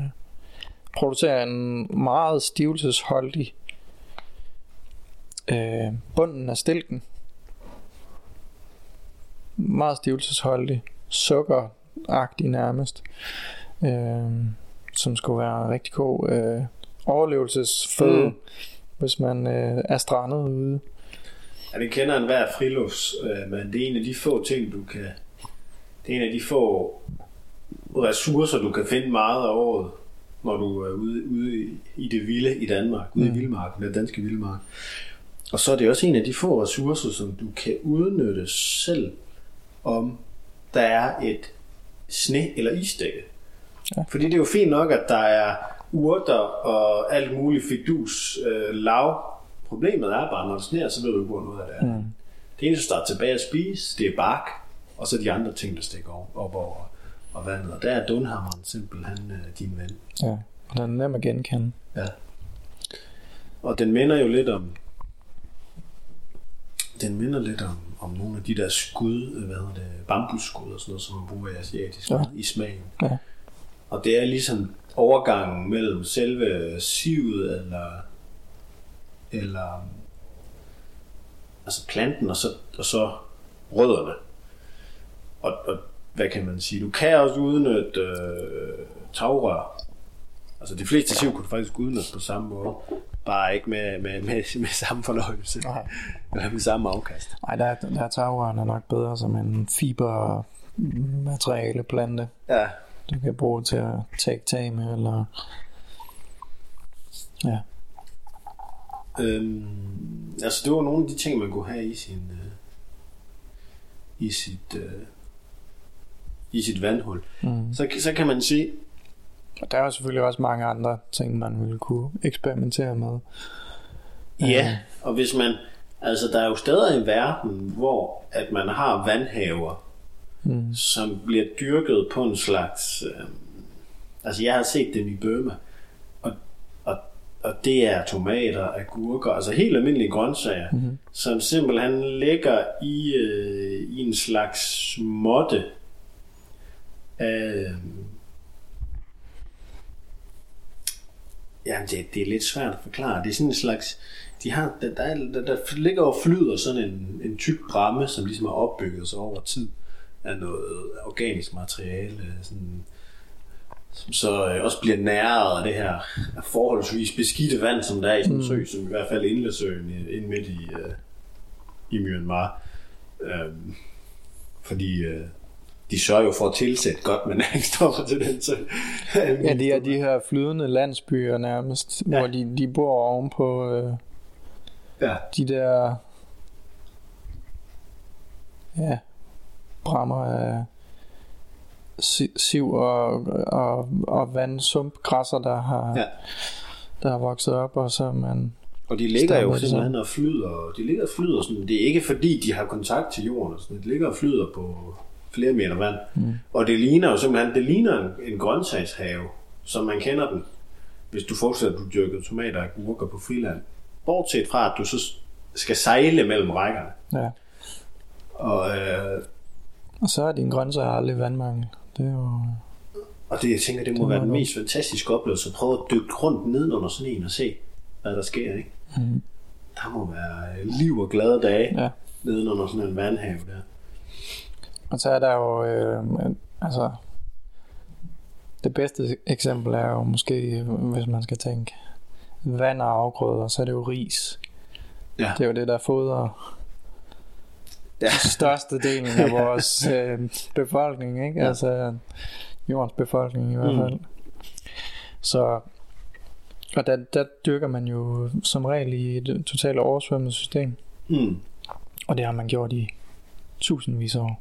producerer en meget stivelsesholdig øh, bunden af stilken. Meget stivelsesholdig, sukkeragtig nærmest, øh, som skulle være rigtig god øh, overlevelsesføde, mm. hvis man øh, er strandet ude. Ja, det kender en hver frilufts, øh, men det er en af de få ting, du kan... Det er en af de få ressourcer, du kan finde meget af året, når du er ude, ude i- det vilde i Danmark, ude Mm. i vildmarken, den danske vildmark. Og så er det også en af de få ressourcer, som du kan udnytte selv, om der er et sne- eller isdække. Ja. Fordi det er jo fint nok, at der er urter og alt muligt fidus øh, lav. Problemet er bare, når det sneer, så ved du ikke, hvor noget af det er. Mm. Det eneste, der er tilbage at spise, det er bark, og så de andre ting, der stikker op over og vandet. Og der er dunhammeren simpelthen øh, din ven. Ja, og den er nem at genkende. Ja. Og den minder jo lidt om den minder lidt om, om nogle af de der skud, øh, hvad hedder det, bambusskud og sådan noget, som man bruger i asiatisk Ja. ja. i smagen. Ja. Og det er ligesom overgangen mellem selve sivet eller eller altså planten og så, og så rødderne. Og, og hvad kan man sige? Du kan også udnytte øh, tagrør. Altså de fleste siv kunne du faktisk udnytte på samme måde. Bare ikke med, med, med, med samme fornøjelse. Nej. Eller med samme afkast. Nej, der, er- der er tagrøren er nok bedre som en fibermateriale plante, Ja. du kan bruge til at tage tag med, eller... Ja, Øhm, altså det var nogle af de ting, man kunne have i sin øh, i sit øh, i sit vandhul. mm. Så, så kan man sige, Og der er jo selvfølgelig også mange andre ting, man ville kunne eksperimentere med. Ja, og hvis man, altså der er jo steder i verden, hvor at man har vandhaver, Mm. som bliver dyrket på en slags, øh, altså jeg har set dem i Burma, og, og, og det er tomater, agurker, altså helt almindelige grøntsager, Mhm. som simpelthen ligger i, øh, i en slags måtte af, Jamen, det, det er lidt svært at forklare. Det er sådan en slags... De har, der, der, er- der, der ligger og flyder sådan en, en tyk bramme, som ligesom er opbygget sig over tid af noget organisk materiale, sådan, som så øh, også bliver næret af det her forholdsvis beskidte vand, som der er i sådan en Mm. sø, som i hvert fald Indlesøen i- inde midt i, øh, i Myanmar. Øhm, fordi øh, de sørger jo for at tilsætte godt med næringsstoffer til den. Så, Ja, det er de her flydende landsbyer nærmest, ja. Hvor de, de bor ovenpå øh, ja. de der ja, brammer af si- siv og, og, og vandsumpgræsser, der har, Ja. der har vokset op, og så man Og de ligger jo simpelthen og flyder. De ligger og flyder sådan. Det er ikke fordi, de har kontakt til jorden. Sådan. De ligger og flyder på flere meter vand. Mm. Og det ligner jo simpelthen, det ligner en, en grøntsagshave, som man kender den. Hvis du forestiller, at du dyrker tomater og agurker på friland. Bortset fra, at du så skal sejle mellem rækkerne. ja. Og, øh, Og så er din grøntsager aldrig vandmangel. Det er jo... og det, jeg tænker, det må Det være den nok. mest fantastiske oplevelse. At prøve at dykke rundt nedenunder sådan en og se, hvad der sker. Ikke? Mm. Der må være liv og glade dage Ja. nedenunder sådan en vandhave der. Og så er der jo, øh, altså, det bedste eksempel er jo måske, hvis man skal tænke vand og afgrøder, så er det jo ris. Ja. Det er jo det, der fodrer Ja. største delen af vores øh, befolkning, ikke? Ja. Altså jordens befolkning i hvert Mm. fald. Så og der, der dyrker man jo som regel i et totalt oversvømmet system, Mm. og det har man gjort i tusindvis af år.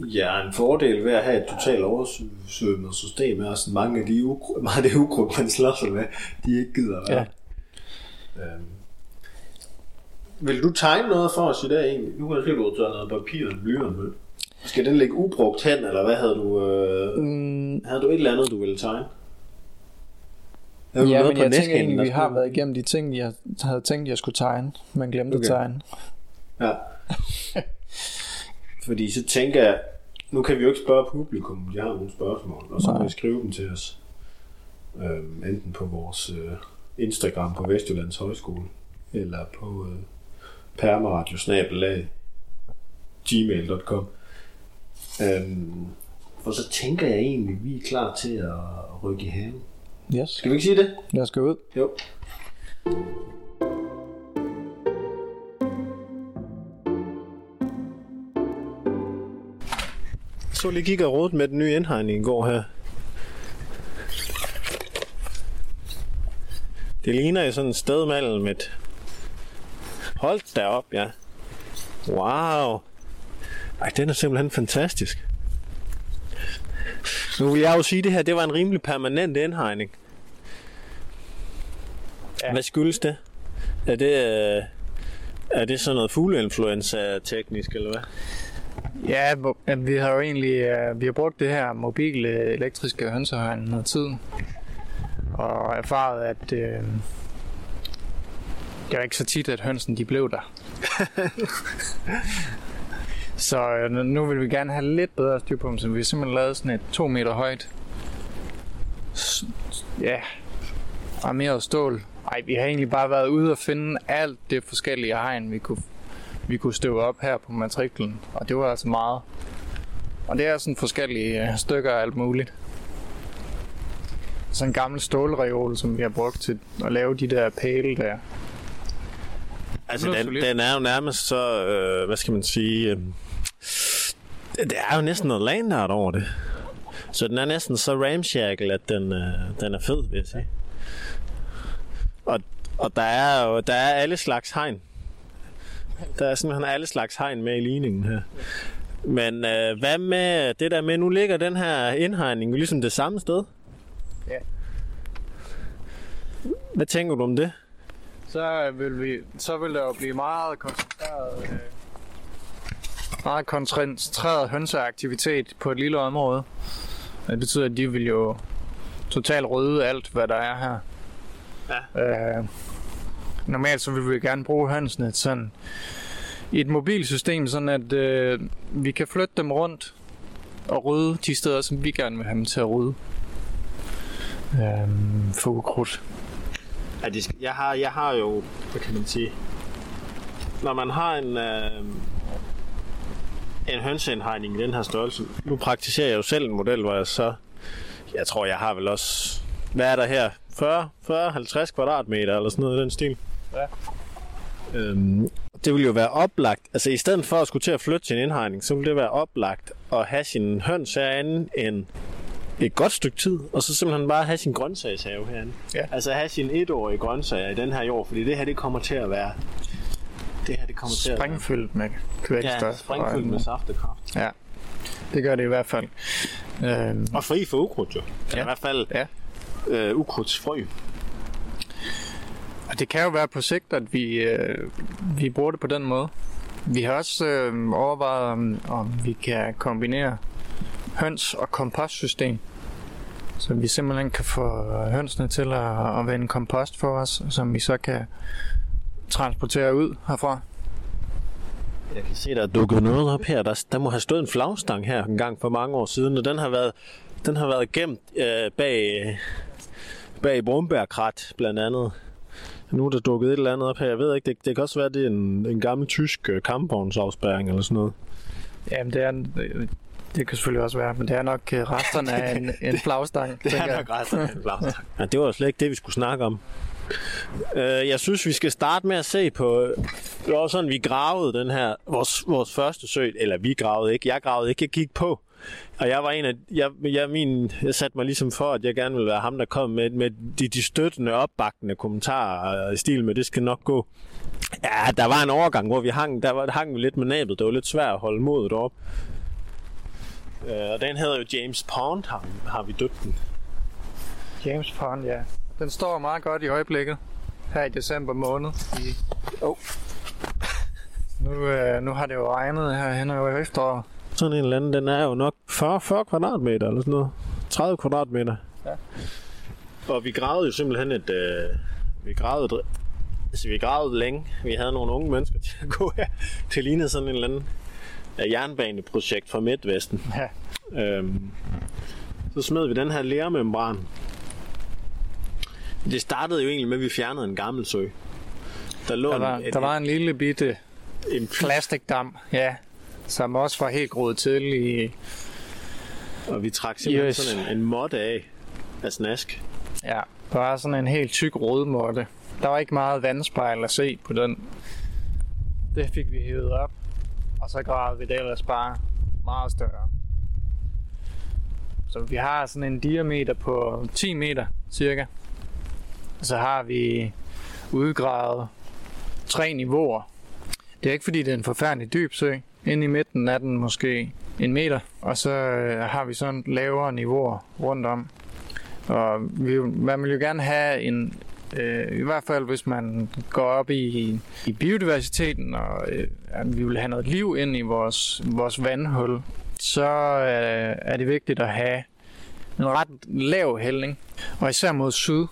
Ja, en fordel ved at have et totalt oversvømmet system er også, at mange af de ukrudt, meget af det ukrudt, man slår sig med, de ikke gider være. Ja. Øhm, Vil du tegne noget for os i dag egentlig? Nu kan jeg se, du har noget papir og blyant med. Skal den ligge ubrugt hen, eller hvad havde du... Øh, Mm, havde du et eller andet, du ville tegne? Havde ja, men jeg tænker egentlig, vi har været igennem de ting, jeg havde tænkt, jeg skulle tegne, men glemte Okay. at tegne. Ja. Fordi så tænker jeg, nu kan vi jo ikke spørge publikum, om de har nogle spørgsmål, og så må Nej. I skrive dem til os. Øhm, enten på vores øh, Instagram på Vestjyllands Højskole, eller på øh, permaradiosnabelag gmail.com. Øhm, og så tænker jeg egentlig, at vi er klar til at rykke i haven. Yes, Skal vi ikke sige det? lad os gå ud. Jo. Så lige og rådet med den nye indhegning i går her. Det ligner jo sådan et sted mellem et... Hold da op, ja. Wow. Ej, den er simpelthen fantastisk. Nu vil jeg jo sige, at det her det var en rimelig permanent indhegning. Ja. Hvad skyldes det? Er det, øh, er det sådan noget fugleinfluenza-teknisk, eller hvad? Ja, vi har jo egentlig uh, vi har brugt det her mobile elektriske hønsehegn noget tid. Og erfaret, at uh, det var ikke så tit, at hønsen de blev der. så uh, nu vil vi gerne have lidt bedre styr på dem, så vi har simpelthen lavet sådan et 2 meter højt ja, armeret stål. Ej, vi har egentlig bare været ude og finde alt det forskellige hegn, vi kunne vi kunne støve op her på matriklen, og det var altså meget. Og det er sådan forskellige øh, stykker af alt muligt. Sådan en gammel stålreol, som vi har brugt til at lave de der pæle der. Altså, den, den er jo nærmest så, øh, hvad skal man sige, øh, det er jo næsten noget landart over det. Så den er næsten så ramshackle, at den, øh, den er fed, vil jeg sige. Og, og der er jo der er alle slags hegn. Der er simpelthen alle slags hegn med i ligningen her. Men øh, hvad med det der med, nu ligger den her indhegning ligesom det samme sted? Ja. Hvad tænker du om det? Så vil, vi, så vil der jo blive meget koncentreret, øh, meget koncentreret hønseaktivitet på et lille område. Det betyder, at de vil jo totalt rydde alt, hvad der er her. Ja. Øh, normalt så vil vi gerne bruge hønsene sådan i et mobilsystem, sådan at øh, vi kan flytte dem rundt og rydde de steder, som vi gerne vil have dem til at rydde. Øh, for ukrudt. Ja, det skal, jeg, har, jeg har jo, hvad kan man sige, når man har en, øh, en hønseindhegning i den her størrelse, nu praktiserer jeg jo selv en model, hvor jeg så, jeg tror, jeg har vel også, hvad er der her, 40, 40 50 kvadratmeter eller sådan noget i den stil. Ja. Øhm, det vil jo være oplagt, altså i stedet for at skulle til at flytte sin indhegning, så vil det være oplagt at have sin høns herinde en et godt stykke tid, og så simpelthen bare have sin grøntsagshave herinde. Ja. Altså have sin etårige grøntsager i den her jord, fordi det her det kommer til at være det her det kommer til at Springfyldt med kvælstof. ja, springfyldt med saft og kraft. Ja, det gør det i hvert fald. Øhm, Og fri for ukrudt jo. Ja. I hvert fald ja. øh, ukrudtsfrø. Og det kan jo være på sigt, at vi, øh, vi bruger det på den måde. Vi har også øh, overvejet, om, om vi kan kombinere høns- og kompostsystem. Så vi simpelthen kan få hønsene til at, at vende kompost for os, som vi så kan transportere ud herfra. Jeg kan se, der er dukket noget op her. Der, der må have stået en flagstang her en gang for mange år siden, og den har været, den har været gemt øh, bag, bag brumbærkrat, blandt andet. Nu er der dukket et eller andet op her. Jeg ved ikke, det, det kan også være, det er en, en gammel tysk øh, kampvognsafspærring eller sådan noget. Jamen, det er, øh, det kan selvfølgelig også være, men det er nok øh, resterne af en, en flagstang. Det er jeg. nok ret en flagstang. Ja, det var slet ikke det, vi skulle snakke om. Øh, jeg synes, vi skal starte med at se på... Det var sådan, vi gravede den her... Vores, vores første sø... Eller vi gravede ikke. Jeg gravede ikke. Jeg gik på. Og jeg var en af... Jeg, jeg, min, jeg satte mig ligesom for, at jeg gerne ville være ham, der kom med, med de, de støttende, opbakkende kommentarer øh, i stil med, det skal nok gå. Ja, der var en overgang, hvor vi hang, der var, hang vi lidt med næbet. Det var lidt svært at holde modet op. Øh, og den hedder jo James Pond, har, har vi døbt den. James Pond, ja. Den står meget godt i øjeblikket. Her i december måned. I, oh. Nu, øh, nu har det jo regnet her hen over efteråret. Sådan en eller anden, den er jo nok 40, 40 kvadratmeter eller sådan noget. 30 kvadratmeter. Ja. Og vi gravede jo simpelthen et... Øh, vi gravede, altså vi gravede længe. Vi havde nogle unge mennesker til at gå her. Det lignede sådan en eller anden øh, jernbaneprojekt fra Midtvesten. Ja. Øhm, så smed vi den her lermembran. Det startede jo egentlig med, at vi fjernede en gammel sø. Der, lå Der var, en, der var en lille bitte en, en plastikdam, ja, som også var helt groet til i... og vi trak simpelthen Yes. sådan en, en måtte af af snask. Ja, der var sådan en helt tyk rodmåtte. Der var ikke meget vandspejl at se på den. Det fik vi hævet op, og så gravede vi det ellers bare meget større. Så vi har sådan en diameter på 10 meter cirka. Og så har vi udgravet tre niveauer. Det er ikke fordi det er en forfærdelig dyb sø ind i midten er den måske en meter, og så øh, har vi sådan lavere niveauer rundt om. Og vi, man vil jo gerne have en, øh, i hvert fald hvis man går op i, i biodiversiteten, og øh, at vi vil have noget liv ind i vores, vores vandhul, så øh, er det vigtigt at have en ret lav hældning, og især mod syd,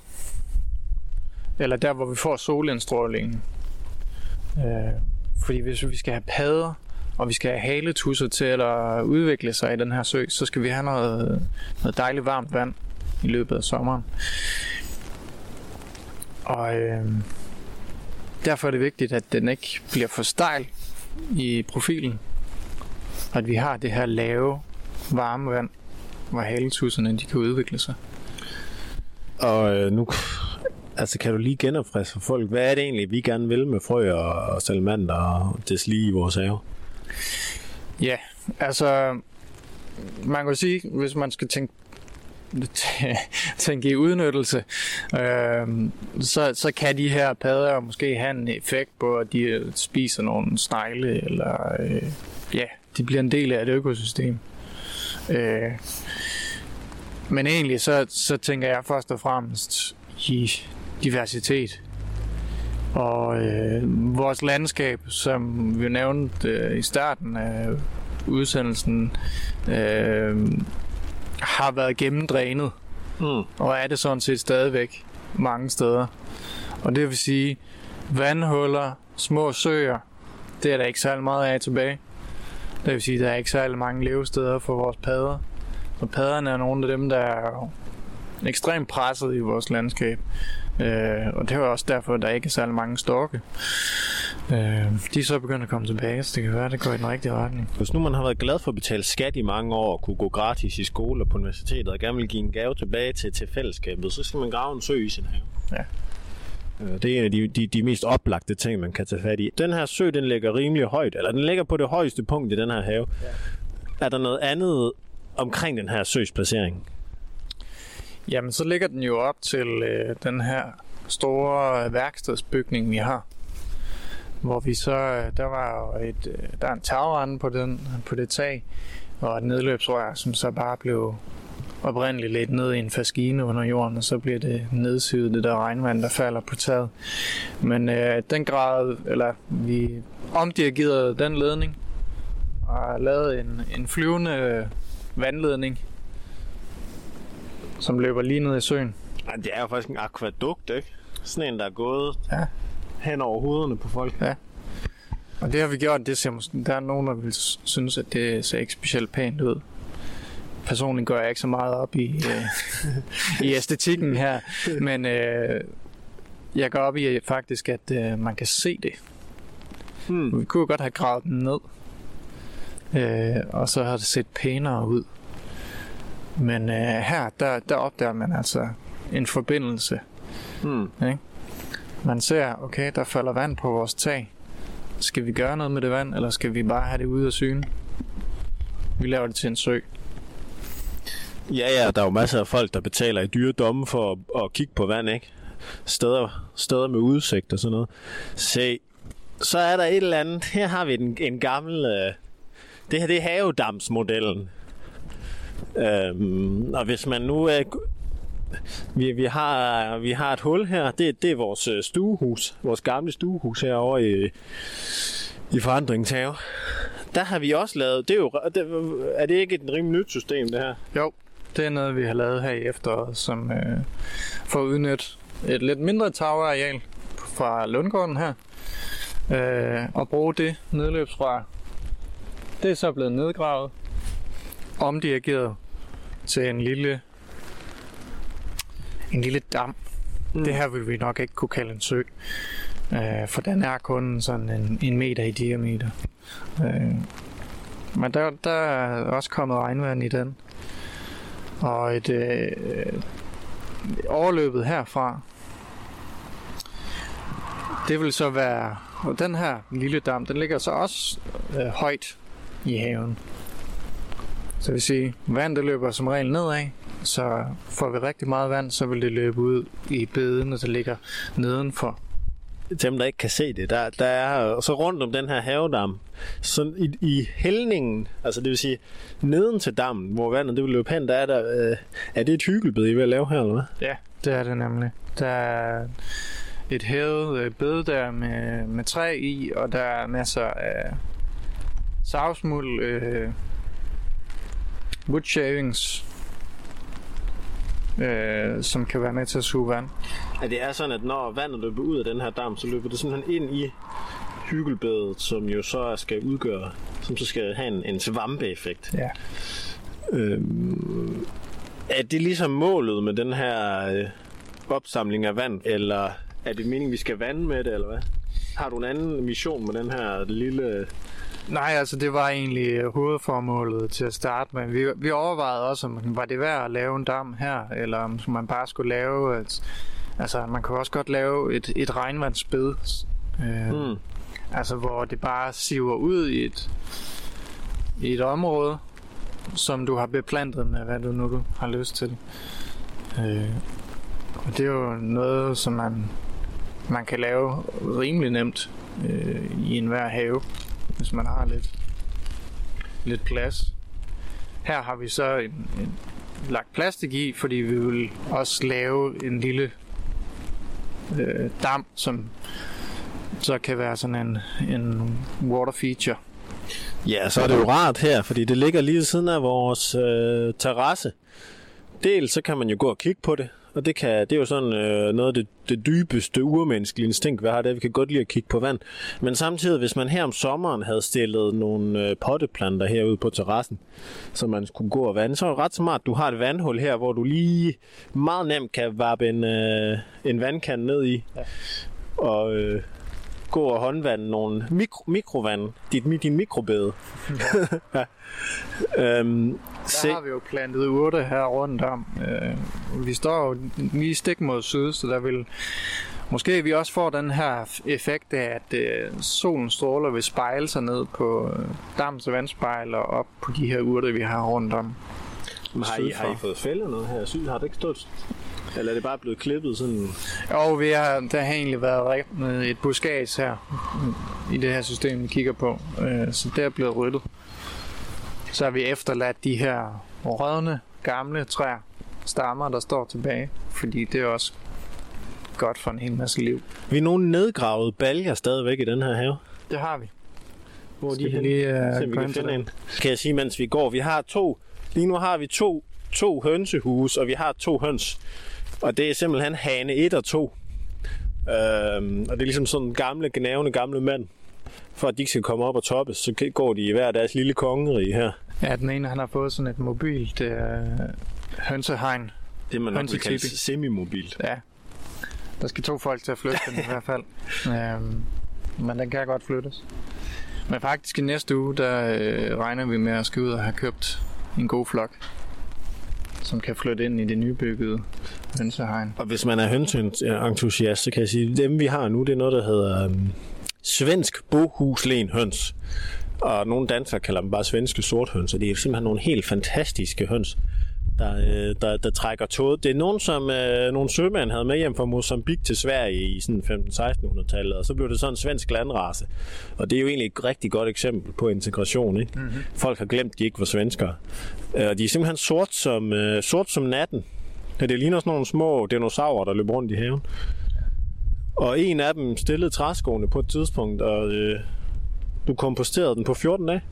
eller der, hvor vi får solindstrålingen. Øh, fordi hvis vi skal have padder, og vi skal have haletusser til at udvikle sig i den her sø, så skal vi have noget, noget dejligt varmt vand i løbet af sommeren. Og øh, derfor er det vigtigt, at den ikke bliver for stejl i profilen. Og at vi har det her lave, varme vand, hvor haletusserne de kan udvikle sig. Og øh, nu altså, kan du lige genopfriske for folk, hvad er det egentlig, vi gerne vil med frø og, salamander og deslige i vores have? Ja, altså man kan sige, hvis man skal tænke tænke i udnyttelse, øh, så, så kan de her padder måske have en effekt på, at de øh, spiser nogle snegle, eller øh, ja, de bliver en del af et økosystem. Øh, men egentlig så, så tænker jeg først og fremmest i diversitet. Og øh, vores landskab, som vi nævnte øh, i starten af udsendelsen, øh, har været gennemdrænet, Mm. og er det sådan set stadigvæk mange steder. Og det vil sige, vandhuller, små søer, det er der ikke særlig meget af tilbage. Det vil sige, der er ikke særlig mange levesteder for vores padder. Og padderne er nogle af dem, der er ekstremt presset i vores landskab. Øh, og det er jo også derfor, at der ikke er særlig mange storke. Øh, de er så begyndt at komme tilbage, så det kan være, at det går i den rigtige retning. Hvis nu man har været glad for at betale skat i mange år og kunne gå gratis i skole og på universitetet og gerne vil give en gave tilbage til, til fællesskabet, så skal man grave en sø i sin have. Ja. Øh, Det er en af de, de, de mest oplagte ting, man kan tage fat i. Den her sø, den ligger rimelig højt, eller den ligger på det højeste punkt i den her have. Ja. Er der noget andet omkring den her søs placering? Jamen, så ligger den jo op til øh, den her store værkstedsbygning, vi har. Hvor vi så, øh, der var jo et, øh, der er en tagrende på, den, på det tag, og et nedløbsrør, som så bare blev oprindeligt lidt ned i en faskine under jorden, og så bliver det nedsyet, det der regnvand, der falder på taget. Men øh, den grad, eller vi omdirigerede den ledning, og lavede en, en flyvende øh, vandledning, som løber lige ned i søen. Ej, det er jo faktisk en akvadukt, ikke? Sådan en, der er gået Ja. hen over hovederne på folk. Og det har vi gjort, det ser måske, der er nogen, der vil synes, at det ser ikke specielt pænt ud. Personligt går jeg ikke så meget op i, øh, i æstetikken her, men øh, jeg går op i faktisk, at øh, man kan se det. Hmm. Vi kunne jo godt have gravet den ned, øh, og så har det set pænere ud. Men øh, her, der, der opdager man altså en forbindelse. Hmm. Man ser, okay, der falder vand på vores tag. Skal vi gøre noget med det vand, eller skal vi bare have det ude af syne? Vi laver det til en sø. Ja, ja, der er jo masser af folk, der betaler i dyre domme for at, at kigge på vand, ikke? Steder, steder med udsigt og sådan noget. Se, så er der et eller andet. Her har vi en, en gammel... Øh, det her det er havedamsmodellen. Øhm, og hvis man nu... Øh, vi, vi, har, vi har et hul her. Det, det er vores øh, stuehus. Vores gamle stuehus herovre i, i forandringens have. Der har vi også lavet, det er jo, det, er det ikke et rimelig nyt system, det her? Jo, det er noget, vi har lavet her i efteråret, som øh, får udnyttet et lidt mindre tagareal fra Lundgården her, øh, og bruge det nedløbsrør. Det er så blevet nedgravet, omdirigeret til en lille en lille dam. Mm. Det her vil vi nok ikke kunne kalde en sø, øh, for den er kun sådan en, en meter i diameter. Øh, men der, der er også kommet regnvand i den. Og et øh, overløbet herfra, det vil så være, og den her lille dam, den ligger så også øh, højt i haven. Så det vil sige, vand det løber som regel nedad, så får vi rigtig meget vand, så vil det løbe ud i bedene, der ligger nedenfor. Dem, der ikke kan se det, der, der er så rundt om den her havedam, så i, i hældningen, altså det vil sige neden til dammen, hvor vandet det vil løbe hen, der er der, øh, er det et hyggelbed, I vil lave her, eller hvad? Ja, det er det nemlig. Der er et hævet øh, bed der med, med træ i, og der er masser af savsmuld, øh, wood shavings, øh, som kan være med til at suge vand. Ja, det er sådan, at når vandet løber ud af den her dam, så løber det simpelthen ind i hyggelbedet, som jo så skal udgøre, som så skal have en, en svampeeffekt. Ja. Øhm, er det ligesom målet med den her øh, opsamling af vand, eller er det meningen, vi skal vande med det, eller hvad? Har du en anden mission med den her lille... Nej, altså det var egentlig hovedformålet til at starte med. Vi, vi overvejede også, om var det værd at lave en dam her, eller om man bare skulle lave... Et, altså man kunne også godt lave et, et regnvandsbed, øh, Mm. altså hvor det bare siver ud i et, i et område, som du har beplantet med, hvad du nu du har lyst til. Øh, og det er jo noget, som man, man kan lave rimelig nemt øh, i enhver have, hvis man har lidt, lidt plads. Her har vi så en, en, lagt plastik i, fordi vi vil også lave en lille øh, dam, som så kan være sådan en, en water feature. Ja, så er det jo rart her, fordi det ligger lige siden af vores øh, terrasse. Dels så kan man jo gå og kigge på det, og det, kan, det er jo sådan øh, noget af det, det dybeste urmenneskelige instinkt, vi har, det er, at vi kan godt lide at kigge på vand. Men samtidig, hvis man her om sommeren havde stillet nogle øh, potteplanter herude på terrassen, så man skulle gå og vande, så er det ret smart, du har et vandhul her, hvor du lige meget nemt kan vappe en, øh, en vandkande ned i. Ja. Og øh, gå og håndvande nogle mikro, mikrovand, dit, din mikrobede. ja. øhm, Der har vi jo plantet urte her rundt om. Øh, vi står jo lige stik mod syd, så der vil måske vi også får den her effekt af, at øh, solen stråler vil spejle sig ned på øh, dammens vandspejl og op på de her urter, vi har rundt om. Har I, har I fået fældet noget her? Syd, har det ikke stået? Eller er det bare blevet klippet sådan? Og vi har, der har egentlig været med et buskage her i det her system, vi kigger på. Øh, så det er blevet ryddet. Så har vi efterladt de her rødne, gamle træer, stammer, der står tilbage. Fordi det er også godt for en hel masse liv. Vi er nogle nedgravede baljer stadigvæk i den her have. Det har vi. Hvor Skal vi henne? lige Se, uh, om vi kan finde en. Kan jeg sige, mens vi går. Vi har to, lige nu har vi to, to hønsehus, og vi har to høns. Og det er simpelthen hane 1 og 2. Øhm, og det er ligesom sådan gamle, gnavende gamle mand. For at de ikke skal komme op og toppes, så går de i hver deres lille kongerige her. Ja, den ene han har fået sådan et mobilt uh, hønsehegn. Det man nok vil kalde semimobilt. Ja. Der skal to folk til at flytte den i hvert fald. Øhm, men den kan godt flyttes. Men faktisk i næste uge, der øh, regner vi med at skal ud og have købt en god flok, som kan flytte ind i det nybyggede hønsehegn. Og hvis man er hønseentusiast, så kan jeg sige, at dem vi har nu, det er noget, der hedder um, svensk bohuslen høns. Og nogle danskere kalder dem bare svenske sorthøns, og det er simpelthen nogle helt fantastiske høns, der, øh, der, der trækker tåget. Det er nogen, som øh, nogle sømænd havde med hjem fra Mozambique til Sverige i sådan 15-1600-tallet, og så blev det sådan en svensk landrace. Og det er jo egentlig et rigtig godt eksempel på integration. Ikke? Mm-hmm. Folk har glemt, at de ikke var svenskere. Øh, Og de er simpelthen sort som, øh, sort som natten. Ja, det ligner sådan nogle små dinosaurer, der løber rundt i haven. Og en af dem stillede træskoene på et tidspunkt, og øh, Du komposterede den på 14 dage?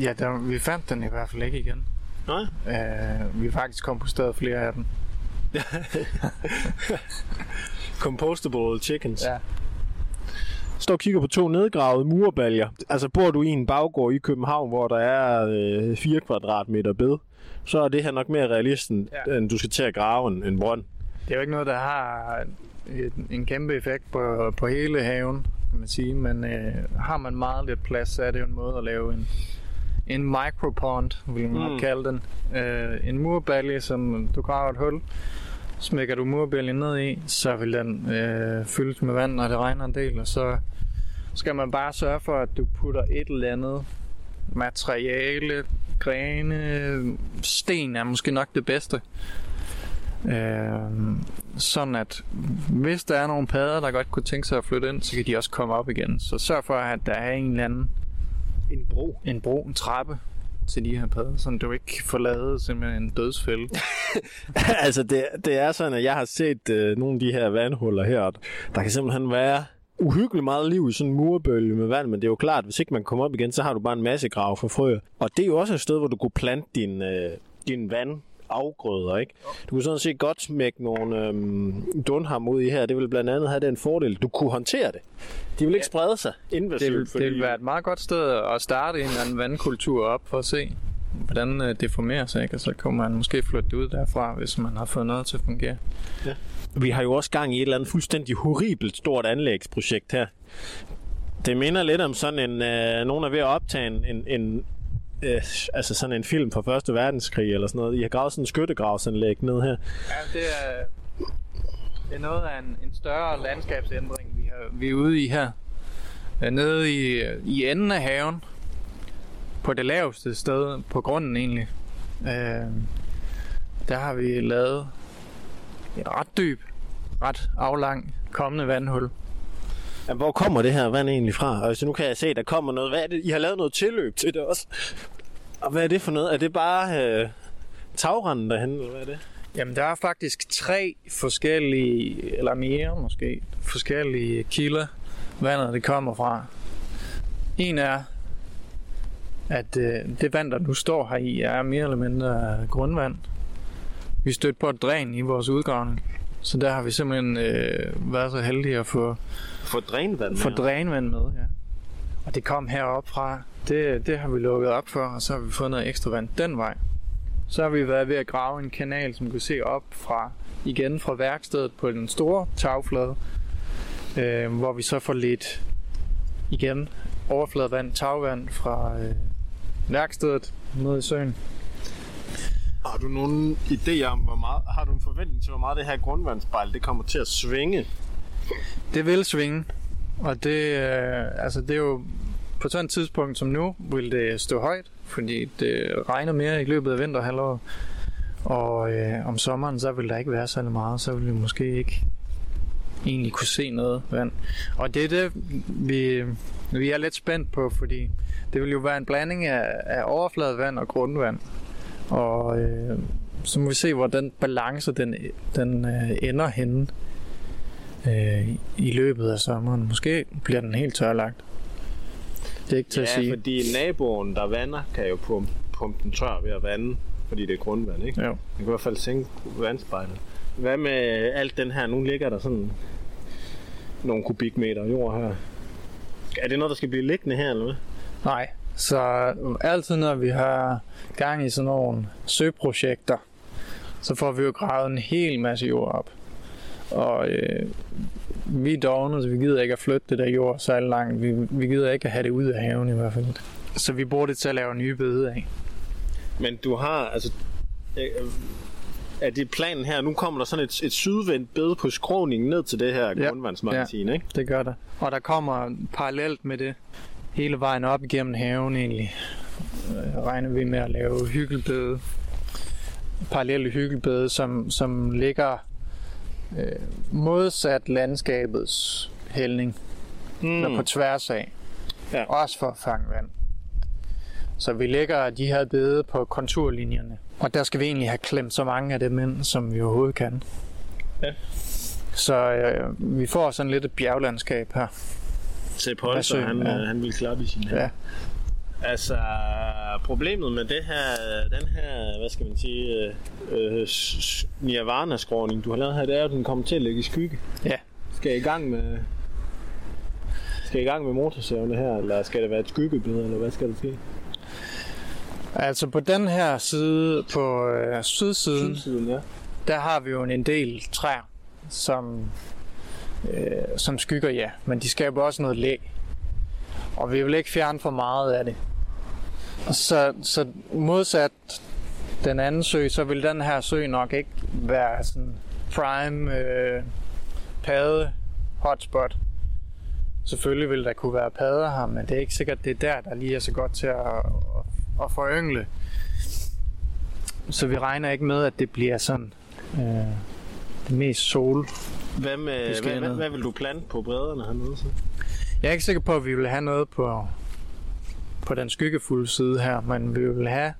Ja, der, vi fandt den i hvert fald ikke igen. Nej. Uh, vi har faktisk komposteret flere af dem. Compostable chickens. Ja. Står og kigger på to nedgravede murbaljer. Altså bor du i en baggård i København, hvor der er øh, 4 kvadratmeter bed, så er det her nok mere realist, end, Ja. end du skal til at grave en, en brønd. Det er jo ikke noget, der har en kæmpe effekt på, på hele haven, kan man sige. Men øh, har man meget lidt plads, så er det jo en måde at lave en, en micropond, vil man Mm. kalde den. Øh, en murbalje, som du graver et hul, smækker du murbaljen ned i, så vil den øh, fyldes med vand, når det regner en del, og så skal man bare sørge for, at du putter et eller andet materiale, grene, sten er måske nok det bedste. Øh, sådan at hvis der er nogle padder, der godt kunne tænke sig at flytte ind, så kan de også komme op igen. Så sørg for, at der er en eller anden En bro. en bro, en trappe til de her padder, så du ikke får lavet simpelthen en dødsfælde. altså, det, det er sådan, at jeg har set øh, nogle af de her vandhuller her. og Der kan simpelthen være uhyggeligt meget liv i sådan en murbølge med vand, men det er jo klart, at hvis ikke man kommer op igen, så har du bare en masse grav for frøer. Og det er jo også et sted, hvor du kunne plante din, øh, din vand afgrøder, ikke? Du kunne sådan set godt smække nogle øhm, dunham ud i her. Det vil blandt andet have den fordel, du kunne håndtere det. De vil ikke sprede sig invasivt. Det vil, det vil være et meget godt sted at starte en eller anden vandkultur op for at se, hvordan øh, det formerer sig, ikke? og så kunne man måske flytte det ud derfra, hvis man har fået noget til at fungere. Vi har jo også gang i et eller andet fuldstændig horribelt stort anlægsprojekt her. Det minder lidt om sådan en... Øh, nogen er ved at optage en, en, en øh, altså sådan en film fra Første Verdenskrig eller sådan noget. I har gravet sådan en skyttegravsanlæg ned her. Ja, det er, det er noget af en, en større landskabsændring, vi, har, vi er ude i her. Øh, Nede i, i enden af haven, på det laveste sted, på grunden egentlig, øh, der har vi lavet et ret dyb, ret aflang kommende vandhul. Ja, hvor kommer det her vand egentlig fra? Altså, nu kan jeg se, at der kommer noget. Hvad er det? I har lavet noget tilløb til det også. Og hvad er det for noget? Er det bare øh, tagranden derhen, eller hvad er det? Jamen, der er faktisk tre forskellige, eller mere måske, forskellige kilder, vandet det kommer fra. En er, at øh, det vand, der nu står her i, er mere eller mindre grundvand. Vi stødte på et dræn i vores udgravning, så der har vi simpelthen øh, været så heldige at få, For drænvand? få mere? drænvand med. Ja. Og det kom herop fra. Det, det har vi lukket op for, og så har vi fået noget ekstra vand den vej. Så har vi været ved at grave en kanal, som kan se op fra, igen fra værkstedet på den store tagflade, øh, hvor vi så får lidt igen overfladevand, tagvand fra øh, værkstedet ned i søen. Har du nogen idé om, hvor meget, har du en forventning til, hvor meget det her grundvandsspejl, det kommer til at svinge? Det vil svinge, og det, øh, altså det er jo på sådan et tidspunkt som nu, vil det stå højt, fordi det regner mere i løbet af vinterhalvåret. Og øh, om sommeren, så vil der ikke være særlig meget, så vil vi måske ikke egentlig kunne se noget vand. Og det er det, vi, vi er lidt spændt på, fordi det vil jo være en blanding af, af overfladevand og grundvand. Og øh, så må vi se, hvor den balance den, den øh, ender henne øh, i løbet af sommeren. Måske bliver den helt tørlagt. Det er ikke til at Ja, sige. fordi naboen, der vander, kan jo pumpe, pumpe den tør ved at vande, fordi det er grundvand, ikke? Jo. Det kan i hvert fald sænke vandspejlet. Hvad med alt den her? Nu ligger der sådan nogle kubikmeter jord her. Er det noget, der skal blive liggende her, eller hvad? Nej, så altid når vi har gang i sådan nogle søprojekter, så får vi jo gravet en hel masse jord op. Og øh, vi er dogne, så vi gider ikke at flytte det der jord så langt. Vi, vi gider ikke at have det ud af haven i hvert fald. Så vi bruger det til at lave nye bede af. Men du har, altså... øh, Er det planen her? Nu kommer der sådan et, et sydvendt bed på skråningen ned til det her Ja. grundvandsmagasin, ikke? Det gør der. Og der kommer parallelt med det hele vejen op igennem haven egentlig. Øh, regner vi med at lave hyggelbede. Parallelle hyggelbede, som, som ligger øh, modsat landskabets hældning. Mm. Eller på tværs af. Ja. Også for at fange vand. Så vi lægger de her bede på konturlinjerne. Og der skal vi egentlig have klemt så mange af dem ind, som vi overhovedet kan. Ja. Så øh, vi får sådan lidt et bjerglandskab her. Polter, sø, han, ja. ja. han ville klappe i sin Ja. ja. Altså, problemet med det her, den her, hvad skal man sige, øh, øh, nirvana-skråning, du har lavet her, det er, at den kommer til at ligge i skygge. Ja. Skal I gang med, skal I gang med motorsavene her, eller skal det være et skyggebillede, eller hvad skal der ske? Altså på den her side, på øh, sydsiden, Sydsiden, ja. der har vi jo en del træer, som, øh, som skygger, ja. Men de skaber også noget læ. Og vi vil ikke fjerne for meget af det. Så, så modsat den anden sø, så vil den her sø nok ikke være sådan prime øh, padde hotspot. Selvfølgelig vil der kunne være padder her, men det er ikke sikkert, det er der, der lige er så godt til at, at, at foryngle. Så vi regner ikke med, at det bliver sådan øh, det mest sol. Hvad, med, hvad, hvad, hvad, vil du plante på bredderne hernede så? Jeg er ikke sikker på, at vi vil have noget på, på den skyggefulde side her, men vi vil have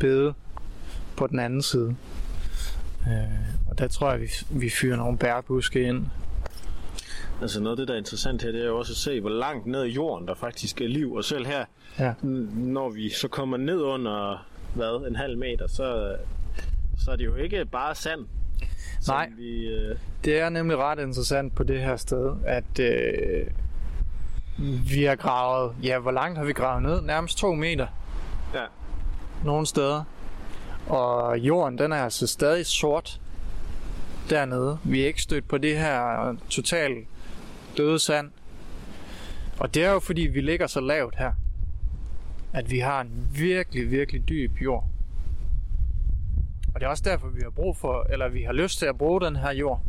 bede på den anden side. Øh, og der tror jeg, vi, vi fyrer nogle bærbuske ind. Altså noget af det, der er interessant her, det er jo også at se, hvor langt ned i jorden der faktisk er liv. Og selv her, Ja. når vi så kommer ned under hvad, en halv meter, så, så er det jo ikke bare sand. Nej. Vi, øh, Det er nemlig ret interessant på det her sted, at øh, vi har gravet, ja, hvor langt har vi gravet ned? Nærmest to meter ja. nogle steder. Og jorden, den er altså stadig sort dernede. Vi er ikke stødt på det her total døde sand. Og det er jo fordi, vi ligger så lavt her, at vi har en virkelig, virkelig dyb jord. Og det er også derfor, vi har brug for, eller vi har lyst til at bruge den her jord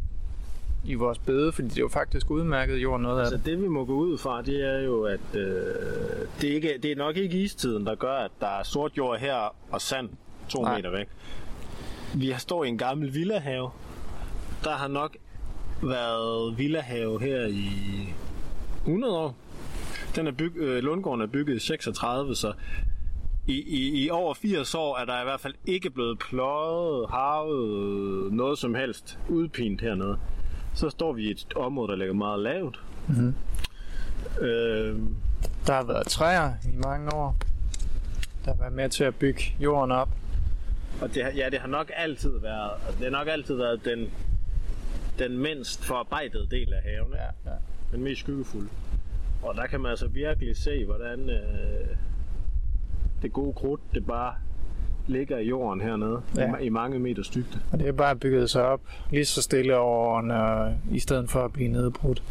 i vores bede, fordi det er jo faktisk udmærket jord noget af Altså det. det vi må gå ud fra, det er jo, at øh, det, er ikke, det er nok ikke istiden, der gør, at der er sort jord her og sand to Nej. meter væk. Vi har står i en gammel villahave. Der har nok været villahave her i 100 år. Den er byg, øh, Lundgården er bygget i 36, så i, i, i over 80 år er der i hvert fald ikke blevet pløjet, harvet, noget som helst udpint hernede. Så står vi i et område, der ligger meget lavt. Mhm. Øh, Der har været træer i mange år, der har været med til at bygge jorden op. og det, ja, det har nok altid været, det har nok altid været den, den mindst forarbejdede del af haven. Ja, ja. Den mest skyggefulde. Og der kan man altså virkelig se, hvordan øh, det gode krudt, det bare ligger i jorden hernede, Ja. i, i mange meters dybde. Og det er bare bygget sig op lige så stille over årene, i stedet for at blive nedbrudt.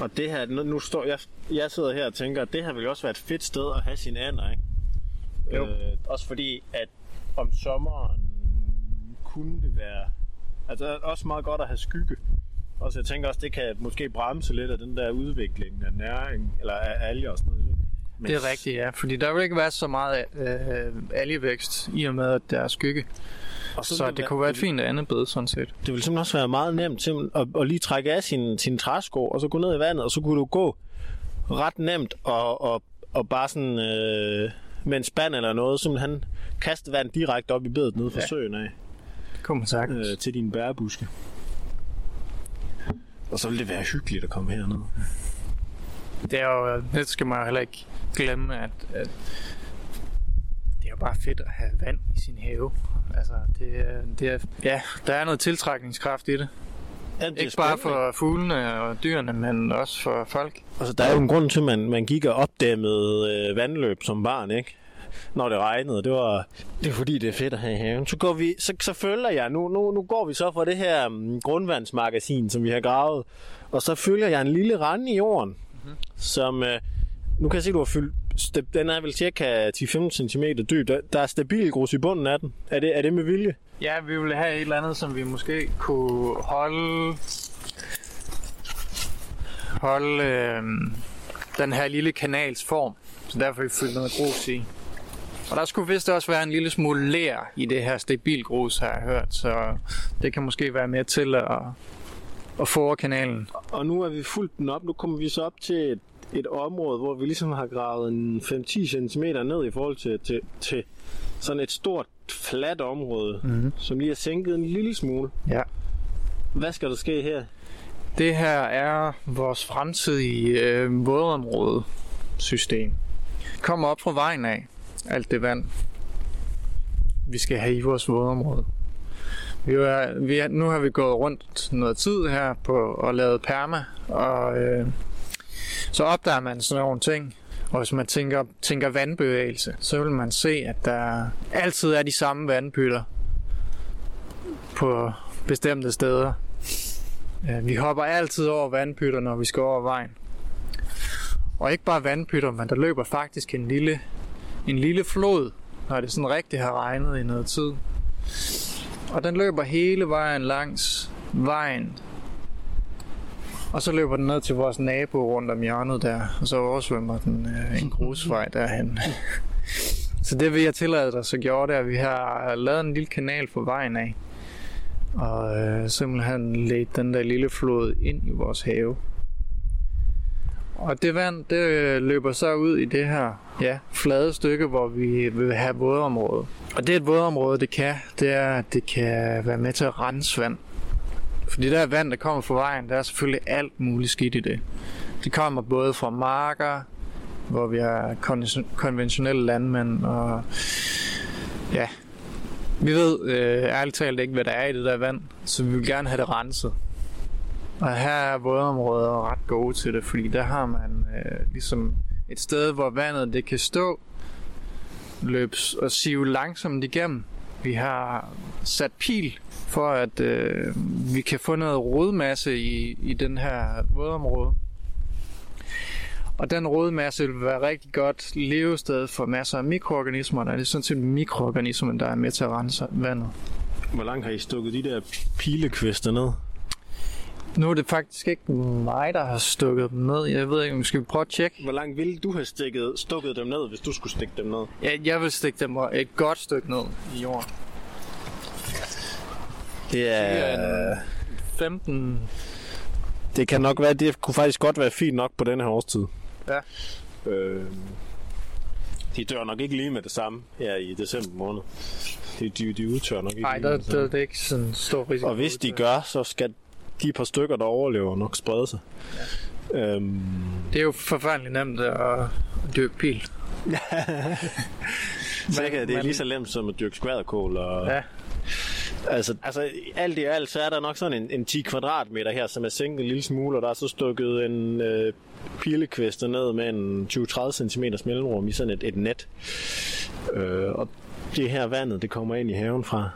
Og det her, nu, nu står jeg, jeg sidder her og tænker, at det her vil også være et fedt sted at have sine ander, ikke? Jo. Øh, også fordi, at om sommeren kunne det være, altså det er også meget godt at have skygge. Og så jeg tænker også, det kan måske bremse lidt af den der udvikling af næring, eller af alger og sådan noget. Men Det er rigtigt, ja. Fordi der vil ikke være så meget øh, algevækst i og med, at der er skygge. Og Så det kunne være et fint andet bed, sådan set. Det ville simpelthen også være meget nemt simpelthen at, at lige trække af sin, sin træsko, og så gå ned i vandet, og så kunne du gå ret nemt og, og, og bare sådan øh, med en spand eller noget, simpelthen kaste vand direkte op i bedet nede fra Ja. søen af Det kunne man øh, til dine bærebuske. Og så ville det være hyggeligt at komme herned. Det er jo, det skal man jo heller ikke glemme, at, at det er jo bare fedt at have vand i sin have. Altså, det, er- det er, ja, der er noget tiltrækningskraft i det. Jamen, det er Ikke bare for fuglene og dyrene, men også for folk. Altså, der er jo en grund til, at man, man gik og opdæmmede øh, vandløb som barn, ikke? Når det regnede. Det var, det er fordi, det er fedt at have i haven. Så, går vi, så, så følger jeg, nu, nu, nu går vi så fra det her um, grundvandsmagasin, som vi har gravet, og så følger jeg en lille rande i jorden, mm-hmm. som, øh, nu kan jeg se, du har fyldt, den er vel cirka 10-15 cm dyb. Der, der er stabil grus i bunden af den. Er det, er det med vilje? Ja, vi ville have et eller andet, som vi måske kunne holde... Holde øh, den her lille kanals form. Så derfor har vi fyldt noget grus i. Og der skulle vist også være en lille smule ler i det her stabil grus, har jeg hørt. Så det kan måske være med til at, at få kanalen. Og nu er vi fuldt den op. Nu kommer vi så op til et, et område, hvor vi ligesom har gravet en 5-10 cm ned i forhold til, til, til sådan et stort, fladt område, Mhm. som lige er sænket en lille smule. Ja. Hvad skal der ske her? Det her er vores fremtidige øh, vådområde-system. Kommer op fra vejen af, alt det vand, vi skal have i vores vådområde. Vi er, vi er, nu har vi gået rundt noget tid her på og lavet perma, og øh, så opdager man sådan nogle ting. Og hvis man tænker, tænker vandbevægelse, så vil man se, at der altid er de samme vandpytter på bestemte steder. Øh, vi hopper altid over vandpytter, når vi skal over vejen. Og ikke bare vandpytter, men der løber faktisk en lille, en lille flod, når det sådan rigtigt har regnet i noget tid. Og den løber hele vejen langs vejen. Og så løber den ned til vores nabo rundt om hjørnet der, og så oversvømmer den øh, en grusvej derhen. så det vi jeg tillade os at gjorde, det er, at vi har lavet en lille kanal for vejen af. Og øh, simpelthen ledt den der lille flod ind i vores have. Og det vand, det øh, løber så ud i det her ja, flade stykke, hvor vi vil have vådområde. Og det et vådområde, det kan, det er, at det kan være med til at rense vand. Det der vand, der kommer fra vejen, der er selvfølgelig alt muligt skidt i det. Det kommer både fra marker, hvor vi har konventionelle landmænd, og ja, vi ved øh, ærligt talt ikke, hvad der er i det der vand, så vi vil gerne have det renset. Og her er vådområder ret gode til det, fordi der har man øh, ligesom et sted, hvor vandet det kan stå, løbs og sive langsomt igennem. Vi har sat pil for, at øh, vi kan få noget rodmasse i, i den her vådområde. Og den rodmasse vil være rigtig godt levested for masser af mikroorganismer, og det er sådan set mikroorganismer, der er med til at rense vandet. Hvor langt har I stukket de der pilekvister ned? Nu er det faktisk ikke mig, der har stukket dem ned. Jeg ved ikke, om vi skal prøve at tjekke. Hvor langt ville du have stikket, stukket dem ned, hvis du skulle stikke dem ned? Ja, jeg vil stikke dem et godt stykke ned i jorden. Det er 15... Det kan nok være, det kunne faktisk godt være fint nok på denne her årstid. Ja. Øh, de dør nok ikke lige med det samme her i december måned. De, de, de udtør nok ikke Nej, der, der, det er ikke sådan stor risiko. Og hvis de gør, så skal de par stykker, der overlever, nok sprede sig. Ja. Øhm, Det er jo forfærdeligt nemt at, dyrke pil. kan, det er lige så nemt som at dyrke skvaderkål. Og, Ja. Altså, altså alt i alt, så er der nok sådan en, en 10 kvadratmeter her, som er sænket en lille smule, og der er så stukket en øh, pilekviste ned med en 20-30 cm mellemrum i sådan et, et net. Øh, og det her vandet, det kommer ind i haven fra.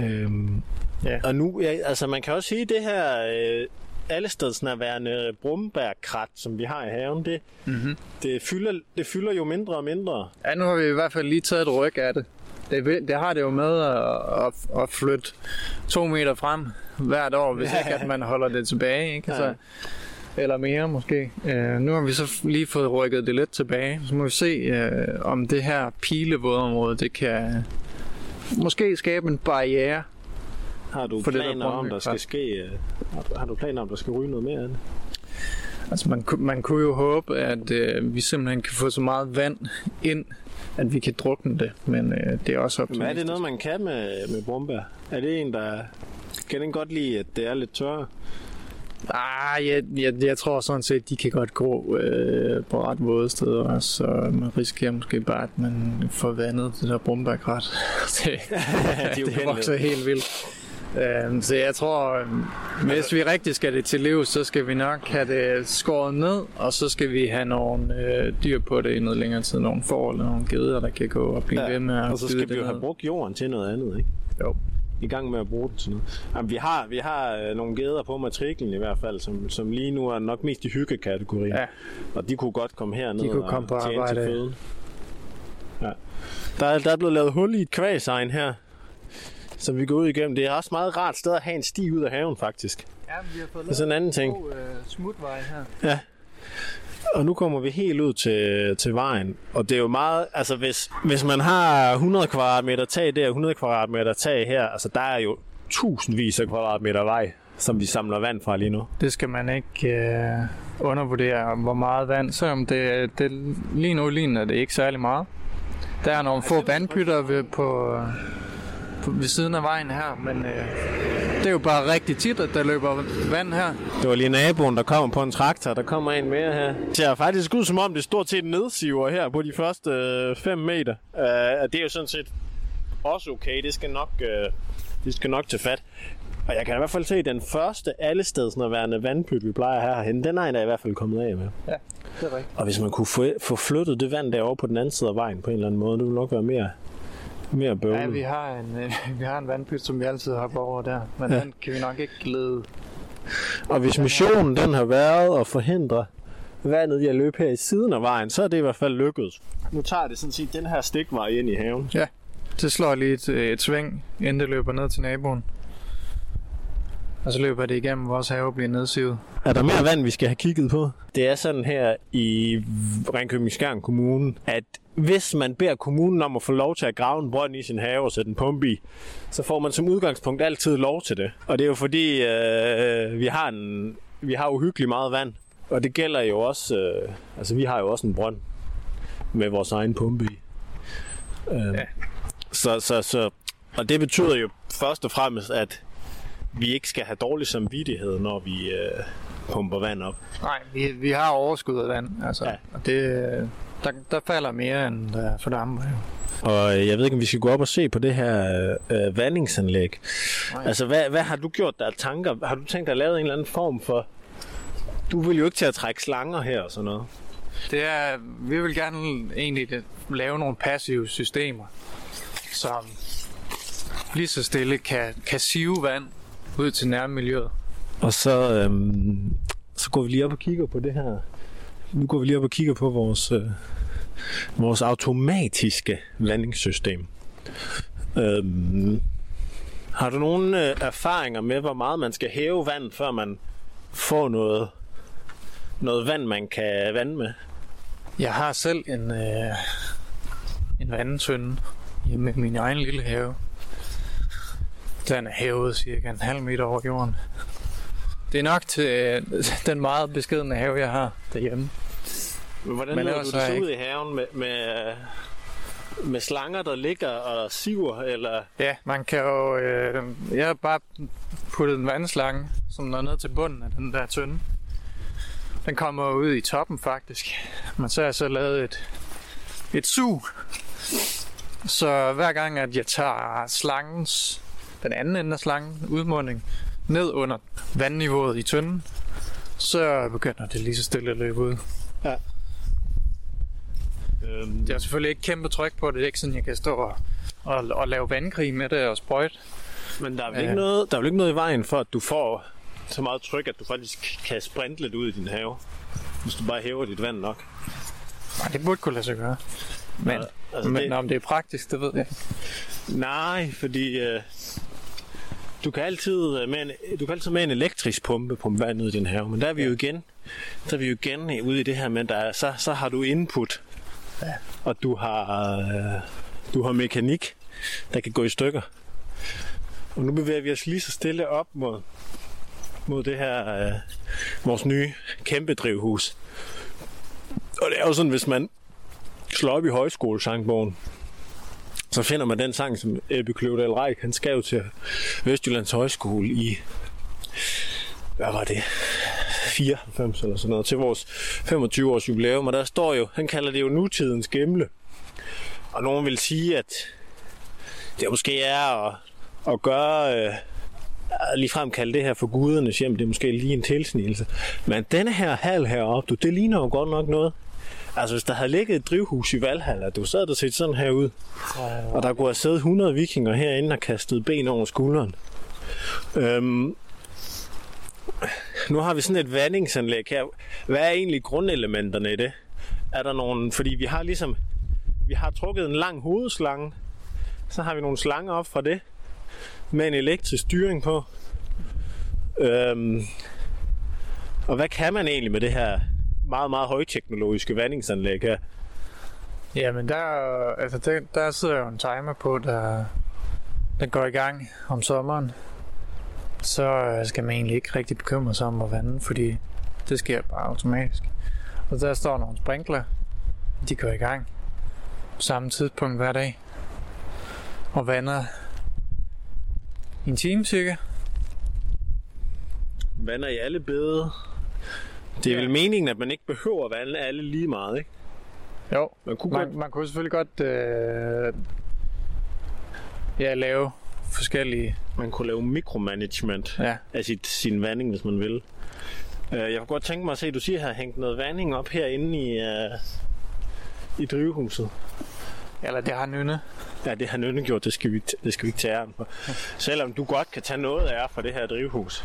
Øhm, Ja. Og nu, ja, altså man kan også sige, det her øh, allestedsnærværende brumbærkrat, som vi har i haven, det, Mm-hmm. det, fylder, det fylder jo mindre og mindre. Ja, nu har vi i hvert fald lige taget et ryg af det. Det, det har det jo med at, at, at flytte to meter frem hvert år, hvis Ja. ikke at man holder det tilbage. Ikke? Ja. Altså, eller mere måske. Uh, nu har vi så lige fået rykket det lidt tilbage. Så må vi se, uh, om det her pilevådområde, det kan måske skabe en barriere. Har du For det der planer om, der skal ske... Øh, har, du, planer om, der skal ryge noget mere af det? Altså man, man kunne jo håbe, at uh, vi simpelthen kan få så meget vand ind, at vi kan drukne det. Men uh, det er også Men optimistisk. er det noget, man kan med, med brumbær? Er det en, der... Kan den godt lide, at det er lidt tørre? Ah, jeg, jeg, jeg tror sådan set, de kan godt gå øh, på ret våde steder så man risikerer måske bare, at man får vandet det der brumbærkrat. det, jo det vokser helt vildt. Øhm, så jeg tror, øhm, hvis vi rigtig skal det til liv, så skal vi nok have det skåret ned, og så skal vi have nogle øh, dyr på det i noget længere tid. Nogle får eller nogle geder, der kan gå og blive Ja, ved med at Og så skal vi jo have brugt jorden til noget andet, ikke? Jo. I gang med at bruge den til noget. Jamen, vi har, vi har øh, nogle geder på matriklen i hvert fald, som, som lige nu er nok mest i hyggekategorien. Ja. Og de kunne godt komme herned De kunne og komme på arbejde. til føden. Ja. Der, er, der er blevet lavet hul i et kvæsegn her, som vi går ud igennem. Det er også meget rart sted at have en sti ud af haven, faktisk. Ja, vi har fået Det er sådan en anden ting. god øh, smutvej her. Ja. Og nu kommer vi helt ud til, til vejen. Og det er jo meget, altså hvis, hvis man har 100 kvadratmeter tag der, 100 kvadratmeter tag her, altså der er jo tusindvis af kvadratmeter vej, som vi samler vand fra lige nu. Det skal man ikke øh, undervurdere, hvor meget vand, selvom det, det lige nu ligner det ikke særlig meget. Der er nogle få vandpytter ved, på, på, ved siden af vejen her, men øh, Det er jo bare rigtig tit, at der løber vand her. Det var lige naboen, der kommer på en traktor. Der kommer en mere her. Det ser faktisk ud som om, det stort set nedsiver her på de første 5 meter. Uh, det er jo sådan set også okay. Det skal nok, uh, det skal nok til fat. Og jeg kan i hvert fald se, at den første allestedsnærværende vandpyt, vi plejer her herhen, den er der i hvert fald kommet af med. Ja, det er rigtigt. Og hvis man kunne få, få flyttet det vand derovre på den anden side af vejen på en eller anden måde, det ville nok være mere, mere bøvlet. Ja, vi har, en, øh, vi har en vandpyt, som vi altid har over der, men Ja. ja. den kan vi nok ikke lede. Og hvis missionen den har været at forhindre vandet i at løbe her i siden af vejen, så er det i hvert fald lykkedes. Nu tager det sådan set den her stikvej ind i haven. Ja, det slår lige et, øh, et sving, inden det løber ned til naboen. Og så løber det igennem vores have og bliver nedsivet. Er der mere vand, vi skal have kigget på? Det er sådan her i Ringkøbing Skjern Kommune, at hvis man beder kommunen om at få lov til at grave en brønd i sin have og sætte en pumpe i, så får man som udgangspunkt altid lov til det. Og det er jo fordi, øh, vi, har en, vi har uhyggeligt meget vand. Og det gælder jo også, øh, altså vi har jo også en brønd med vores egen pumpe i. Øh, Ja. så, så, så, og det betyder jo først og fremmest, at vi ikke skal have dårlig samvittighed, når vi øh, pumper vand op. Nej, vi, vi har overskud af vand, altså. Ja. Og det, øh, der, der falder mere, end der fordamper. jo. Og øh, jeg ved ikke, om vi skal gå op og se på det her øh, vandingsanlæg. Nej. Altså, hvad, hvad har du gjort der tanker? Har du tænkt dig at lave en eller anden form for... Du vil jo ikke til at trække slanger her og sådan noget. Det er, vi vil gerne egentlig lave nogle passive systemer, som lige så stille kan, kan sive vand ud til nærmiljøet. Og så, øhm, så går vi lige op og kigger på det her. Nu går vi lige op og kigger på vores, øh, vores automatiske vandingssystem. Øhm, har du nogle øh, erfaringer med, hvor meget man skal hæve vand, før man får noget, noget vand, man kan vande med? Jeg har selv en, øh, en vandtønde hjemme i min egen lille have. Den er hævet cirka en halv meter over jorden. Det er nok til øh, den meget beskedende have, jeg har derhjemme. Men hvordan Men du det ud i haven med, med, øh, med slanger, der ligger og siver? Eller... Ja, man kan jo... Øh, jeg har bare puttet en vandslange, som er ned til bunden af den der tønde. Den kommer ud i toppen faktisk. Men så har jeg så lavet et, et sug. Så hver gang, at jeg tager slangens, den anden ende af slangen, udmunding, ned under vandniveauet i tønden, så begynder det lige så stille at løbe ud. Øhm, Det er selvfølgelig ikke kæmpe tryk på det. Det er ikke sådan, jeg kan stå og, og, og lave vandkrig med det og sprøjte. Men der er, vel Ja. ikke noget, der er vel ikke noget i vejen for, at du får så meget tryk, at du faktisk kan sprinte lidt ud i din have, hvis du bare hæver dit vand nok. Nej, det burde kunne lade sig gøre. Men, Altså, altså men det- om det er praktisk, det ved jeg. Nej, fordi øh, du kan altid øh, med en, du kan altid med en elektrisk pumpe pumpe vand ud i din have, men der er vi jo igen, der er vi jo igen ude i det her med, der er, så, så har du input, Ja. og du har, øh, du har mekanik, der kan gå i stykker. Og nu bevæger vi os lige så stille op mod, mod det her, øh, vores nye kæmpe drivhus. Og det er jo sådan, hvis man slår op i højskolesangbogen, så finder man den sang, som Ebbe Kløvedal Reik, han skrev til Vestjyllands Højskole i, hvad var det, 94 eller sådan noget, til vores 25 års jubilæum, og der står jo, han kalder det jo nutidens gemle. Og nogen vil sige, at det måske er at, at gøre, øh, at ligefrem kalde det her for gudernes hjem, det er måske lige en tilsnigelse. Men denne her hal heroppe, du, det ligner jo godt nok noget. Altså, hvis der havde ligget et drivhus i Valhalla, du sad der set sådan her ud, og der kunne have siddet 100 vikinger herinde og kastet ben over skulderen. Øhm, nu har vi sådan et vandingsanlæg her. Hvad er egentlig grundelementerne i det? Er der nogen... Fordi vi har ligesom... Vi har trukket en lang hovedslange. Så har vi nogle slanger op fra det. Med en elektrisk styring på. Øhm, og hvad kan man egentlig med det her meget, meget højteknologiske vandingsanlæg her? Jamen, der, altså, der, der sidder jo en timer på, der, der går i gang om sommeren. Så øh, skal man egentlig ikke rigtig bekymre sig om at vande, fordi det sker bare automatisk. Og der står nogle sprinkler, de går i gang på samme tidspunkt hver dag. Og vander en time cirka. vander i alle bede. Det er Ja. vel meningen, at man ikke behøver at vande alle lige meget, ikke? Jo, Man kunne man, godt... man kunne selvfølgelig godt øh, ja, lave forskellige... Man kunne lave mikromanagement Ja, af sit, sin vanding, hvis man vil. Øh, Jeg kunne godt tænke mig at se, at du siger, at har hængt noget vanding op herinde i, uh, i drivhuset. eller det har Nynne. Ja, det har Nynne gjort, det skal vi, det skal vi ikke tage æren for. Selvom du godt kan tage noget af for det her drivhus.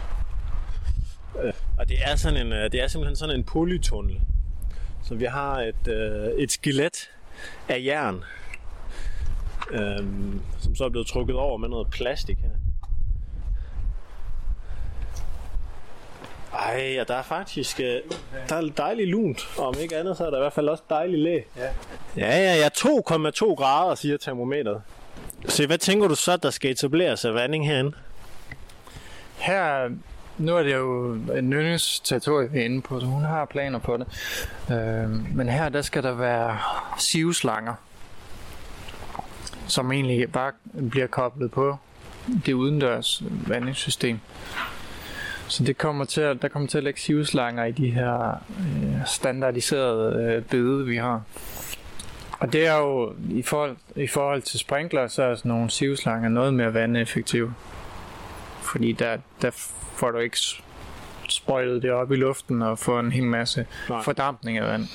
Øh, Og det er, sådan en, øh, det er simpelthen sådan en polytunnel. Så vi har et, øh, et skelet af jern, øhm, som så er blevet trukket over med noget plastik her. Ej, og der er faktisk øh, der er dejligt lunt. Og om ikke andet, så er der i hvert fald også dejligt læ. Ja. Ja, ja, ja. 2,2 grader, siger termometeret. Så hvad tænker du så, der skal etableres af vanding herinde? Her, nu er det jo Nynnes territorie, vi er inde på, så hun har planer på det. Øh, men her, der skal der være sivslanger, som egentlig bare bliver koblet på det udendørs vandingssystem. Så det kommer til at, der kommer til at lægge sivslanger i de her øh, standardiserede øh, bede, vi har. Og det er jo, i forhold, i forhold til sprinkler, så er sådan nogle sivslanger noget mere vandeffektive. Fordi der, der får du ikke sprøjtet det op i luften og få en hel masse Nej. fordampning af vand.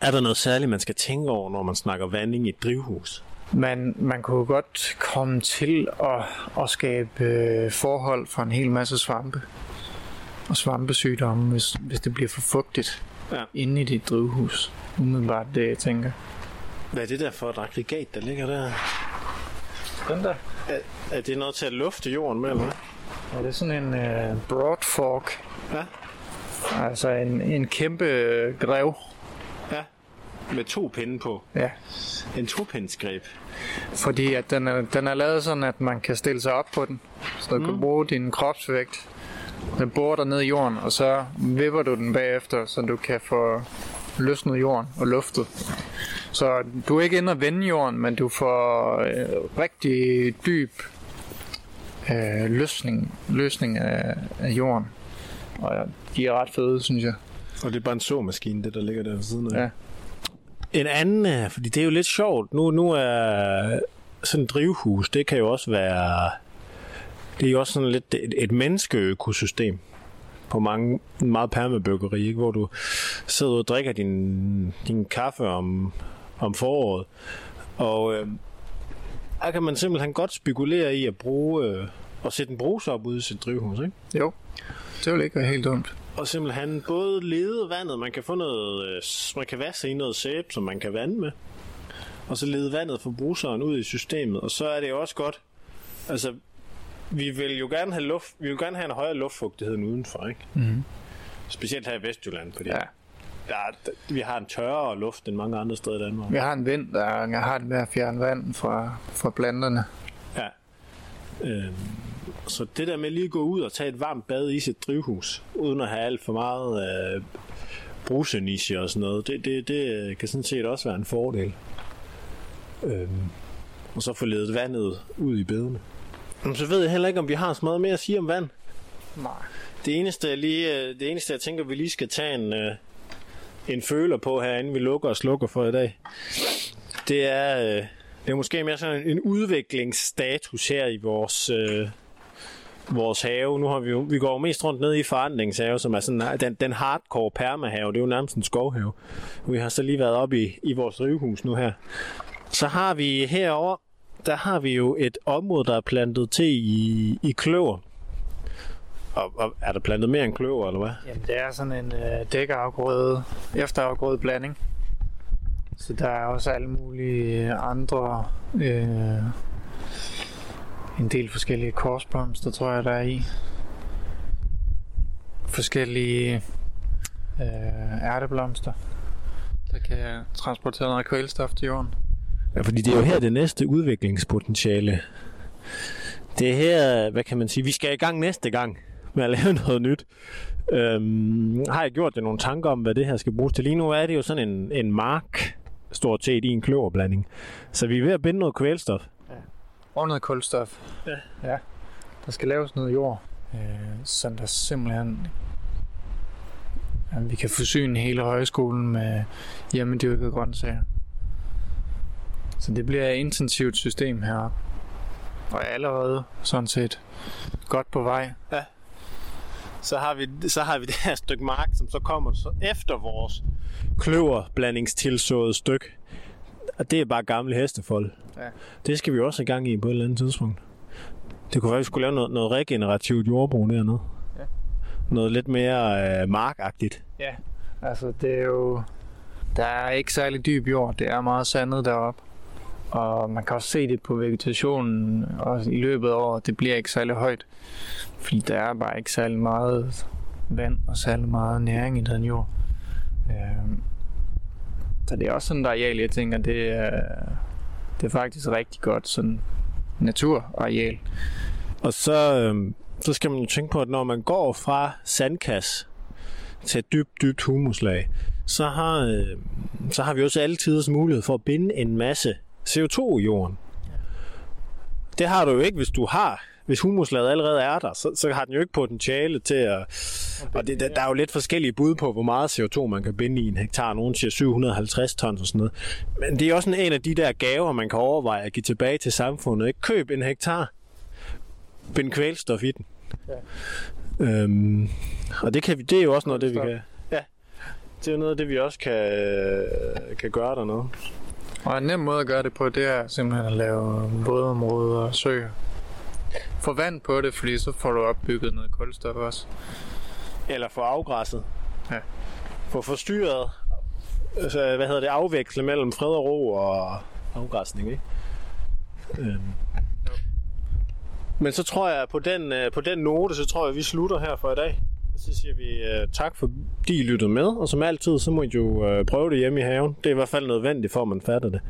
Er der noget særligt, man skal tænke over, når man snakker vanding i et drivhus? Man, man kunne godt komme til at, at skabe øh, forhold for en hel masse svampe og svampesygdomme, hvis, hvis det bliver for fugtigt Ja. inde i dit drivhus. Umiddelbart det, jeg tænker. Hvad er det der for et aggregat, der ligger der? Den der? Er, er det noget til at lufte jorden med, eller hvad? Ja, det er sådan en øh, broad fork. Ja. Altså en, en kæmpe øh, grev. Ja. Med to pinde på. Ja. En topindsgreb. Fordi at den, er, den er lavet sådan, at man kan stille sig op på den. Så du mm. kan bruge din kropsvægt. Den borer dig ned i jorden, og så vipper du den bagefter, så du kan få løsnet jorden og luftet. Så du er ikke inde og vende jorden, men du får øh, rigtig dyb øh, løsning, løsning af, af jorden. Og ja, de er ret fede, synes jeg. Og det er bare en såmaskine, det der ligger der ved siden af. Ja. En anden, øh, fordi det er jo lidt sjovt. Nu, nu er sådan et drivhus, det kan jo også være... Det er jo også sådan lidt et, et menneskeøkosystem på mange, meget permabyggeri, ikke? hvor du sidder og drikker din, din kaffe om, om foråret. Og øh, der kan man simpelthen godt spekulere i at bruge øh, sætte en bruse op ude i sit drivhus, ikke? Jo, det vil ikke være helt dumt. Og simpelthen både lede vandet, man kan få noget, øh, man kan vaske i noget sæbe, som man kan vande med. Og så lede vandet fra bruseren ud i systemet. Og så er det jo også godt, altså, vi vil jo gerne have luft, vi vil gerne have en højere luftfugtighed end udenfor, ikke? Mhm. Specielt her i Vestjylland, fordi Ja. der, er- vi har en tørrere luft end mange andre steder i Danmark. Vi har en vind, der har det med at fjerne vand fra, fra planterne. Ja. Øhm, så det der med lige at gå ud og tage et varmt bad i sit drivhus, uden at have alt for meget øh, brusenische og sådan noget, det, det, det kan sådan set også være en fordel. Øhm, og så få ledet vandet ud i bedene. Men så ved jeg heller ikke, om vi har så meget mere at sige om vand. Nej. Det eneste, jeg lige, øh, det eneste jeg tænker, vi lige skal tage en, øh, en føler på herinde, vi lukker og slukker for i dag, det er, øh, det er måske mere sådan en udviklingsstatus her i vores, øh, vores have. Nu har vi jo, vi går jo mest rundt ned i forandringshave, som er sådan den, den hardcore permahave. Det er jo nærmest en skovhave. Vi har så lige været oppe i, i vores drivhus nu her. Så har vi herover der har vi jo et område, der er plantet til i, i kløver. Og, og er der plantet mere end kløver, eller hvad? Jamen, det er sådan en øh, dækafgrøde, efterafgrøde blanding. Så der er også alle mulige andre, øh, en del forskellige korsblomster, tror jeg, der er i. Forskellige øh, ærteblomster, der kan transportere noget kvælstof til jorden. Ja, fordi det er jo her det næste udviklingspotentiale. Det er her, hvad kan man sige, vi skal i gang næste gang med at lave noget nyt. Øhm, har jeg gjort jer nogle tanker om, hvad det her skal bruges til? Lige nu er det jo sådan en, en mark, stort set i en kløverblanding. Så vi er ved at binde noget kvælstof. Og noget kulstof. Ja. ja. Der skal laves noget jord. Øh, så der simpelthen at vi kan forsyne hele højskolen med hjemmedyrkede grøntsager. Så det bliver et intensivt system heroppe. Og allerede sådan set godt på vej. Så har vi, så har vi det her stykke mark, som så kommer så efter vores kløverblandingstilsåede stykke. Og det er bare gamle hestefold. Ja. Det skal vi også i gang i på et eller andet tidspunkt. Det kunne være, at vi skulle lave noget, noget regenerativt jordbrug dernede. Ja. Noget lidt mere øh, markagtigt. Ja, altså det er jo... Der er ikke særlig dyb jord, det er meget sandet deroppe. Og man kan også se det på vegetationen og i løbet af året. Det bliver ikke særlig højt, fordi der er bare ikke særlig meget vand og særlig meget næring i den jord. Øhm, Så det er også sådan et areal, jeg tænker, det er, det er faktisk rigtig godt sådan naturareal. Og så, øh, så skal man jo tænke på, at når man går fra sandkasse til dybt, dybt humuslag, så har, øh, så har vi også altid mulighed for at binde en masse CO2 i jorden. Det har du jo ikke, hvis du har hvis humuslaget allerede er der, så, så har den jo ikke potentiale til at... Og det, der, der er jo lidt forskellige bud på, hvor meget CO2 man kan binde i en hektar. Nogle siger 750 tons og sådan noget. Men det er også en af de der gaver, man kan overveje at give tilbage til samfundet. Ikke? Køb en hektar. Bind kvælstof i den. Ja. Øhm, og det, kan vi, det er jo også noget, det vi kan... Ja, det er jo noget af det, vi også kan, kan gøre dernede. Og en nem måde at gøre det på, det er simpelthen at lave vådområder og søer. Få vand på det, fordi så får du opbygget noget kulstof også. Eller få afgræsset. Ja. Få forstyrret, altså, hvad hedder det, afveksle mellem fred og ro og afgræsning, ikke? Øhm. Men så tror jeg, på den, øh, på den note, så tror jeg, vi slutter her for i dag. Så siger vi uh, tak, fordi I lyttede med, og som altid, så må I jo uh, prøve det hjemme i haven. Det er i hvert fald nødvendigt, for at man fatter det.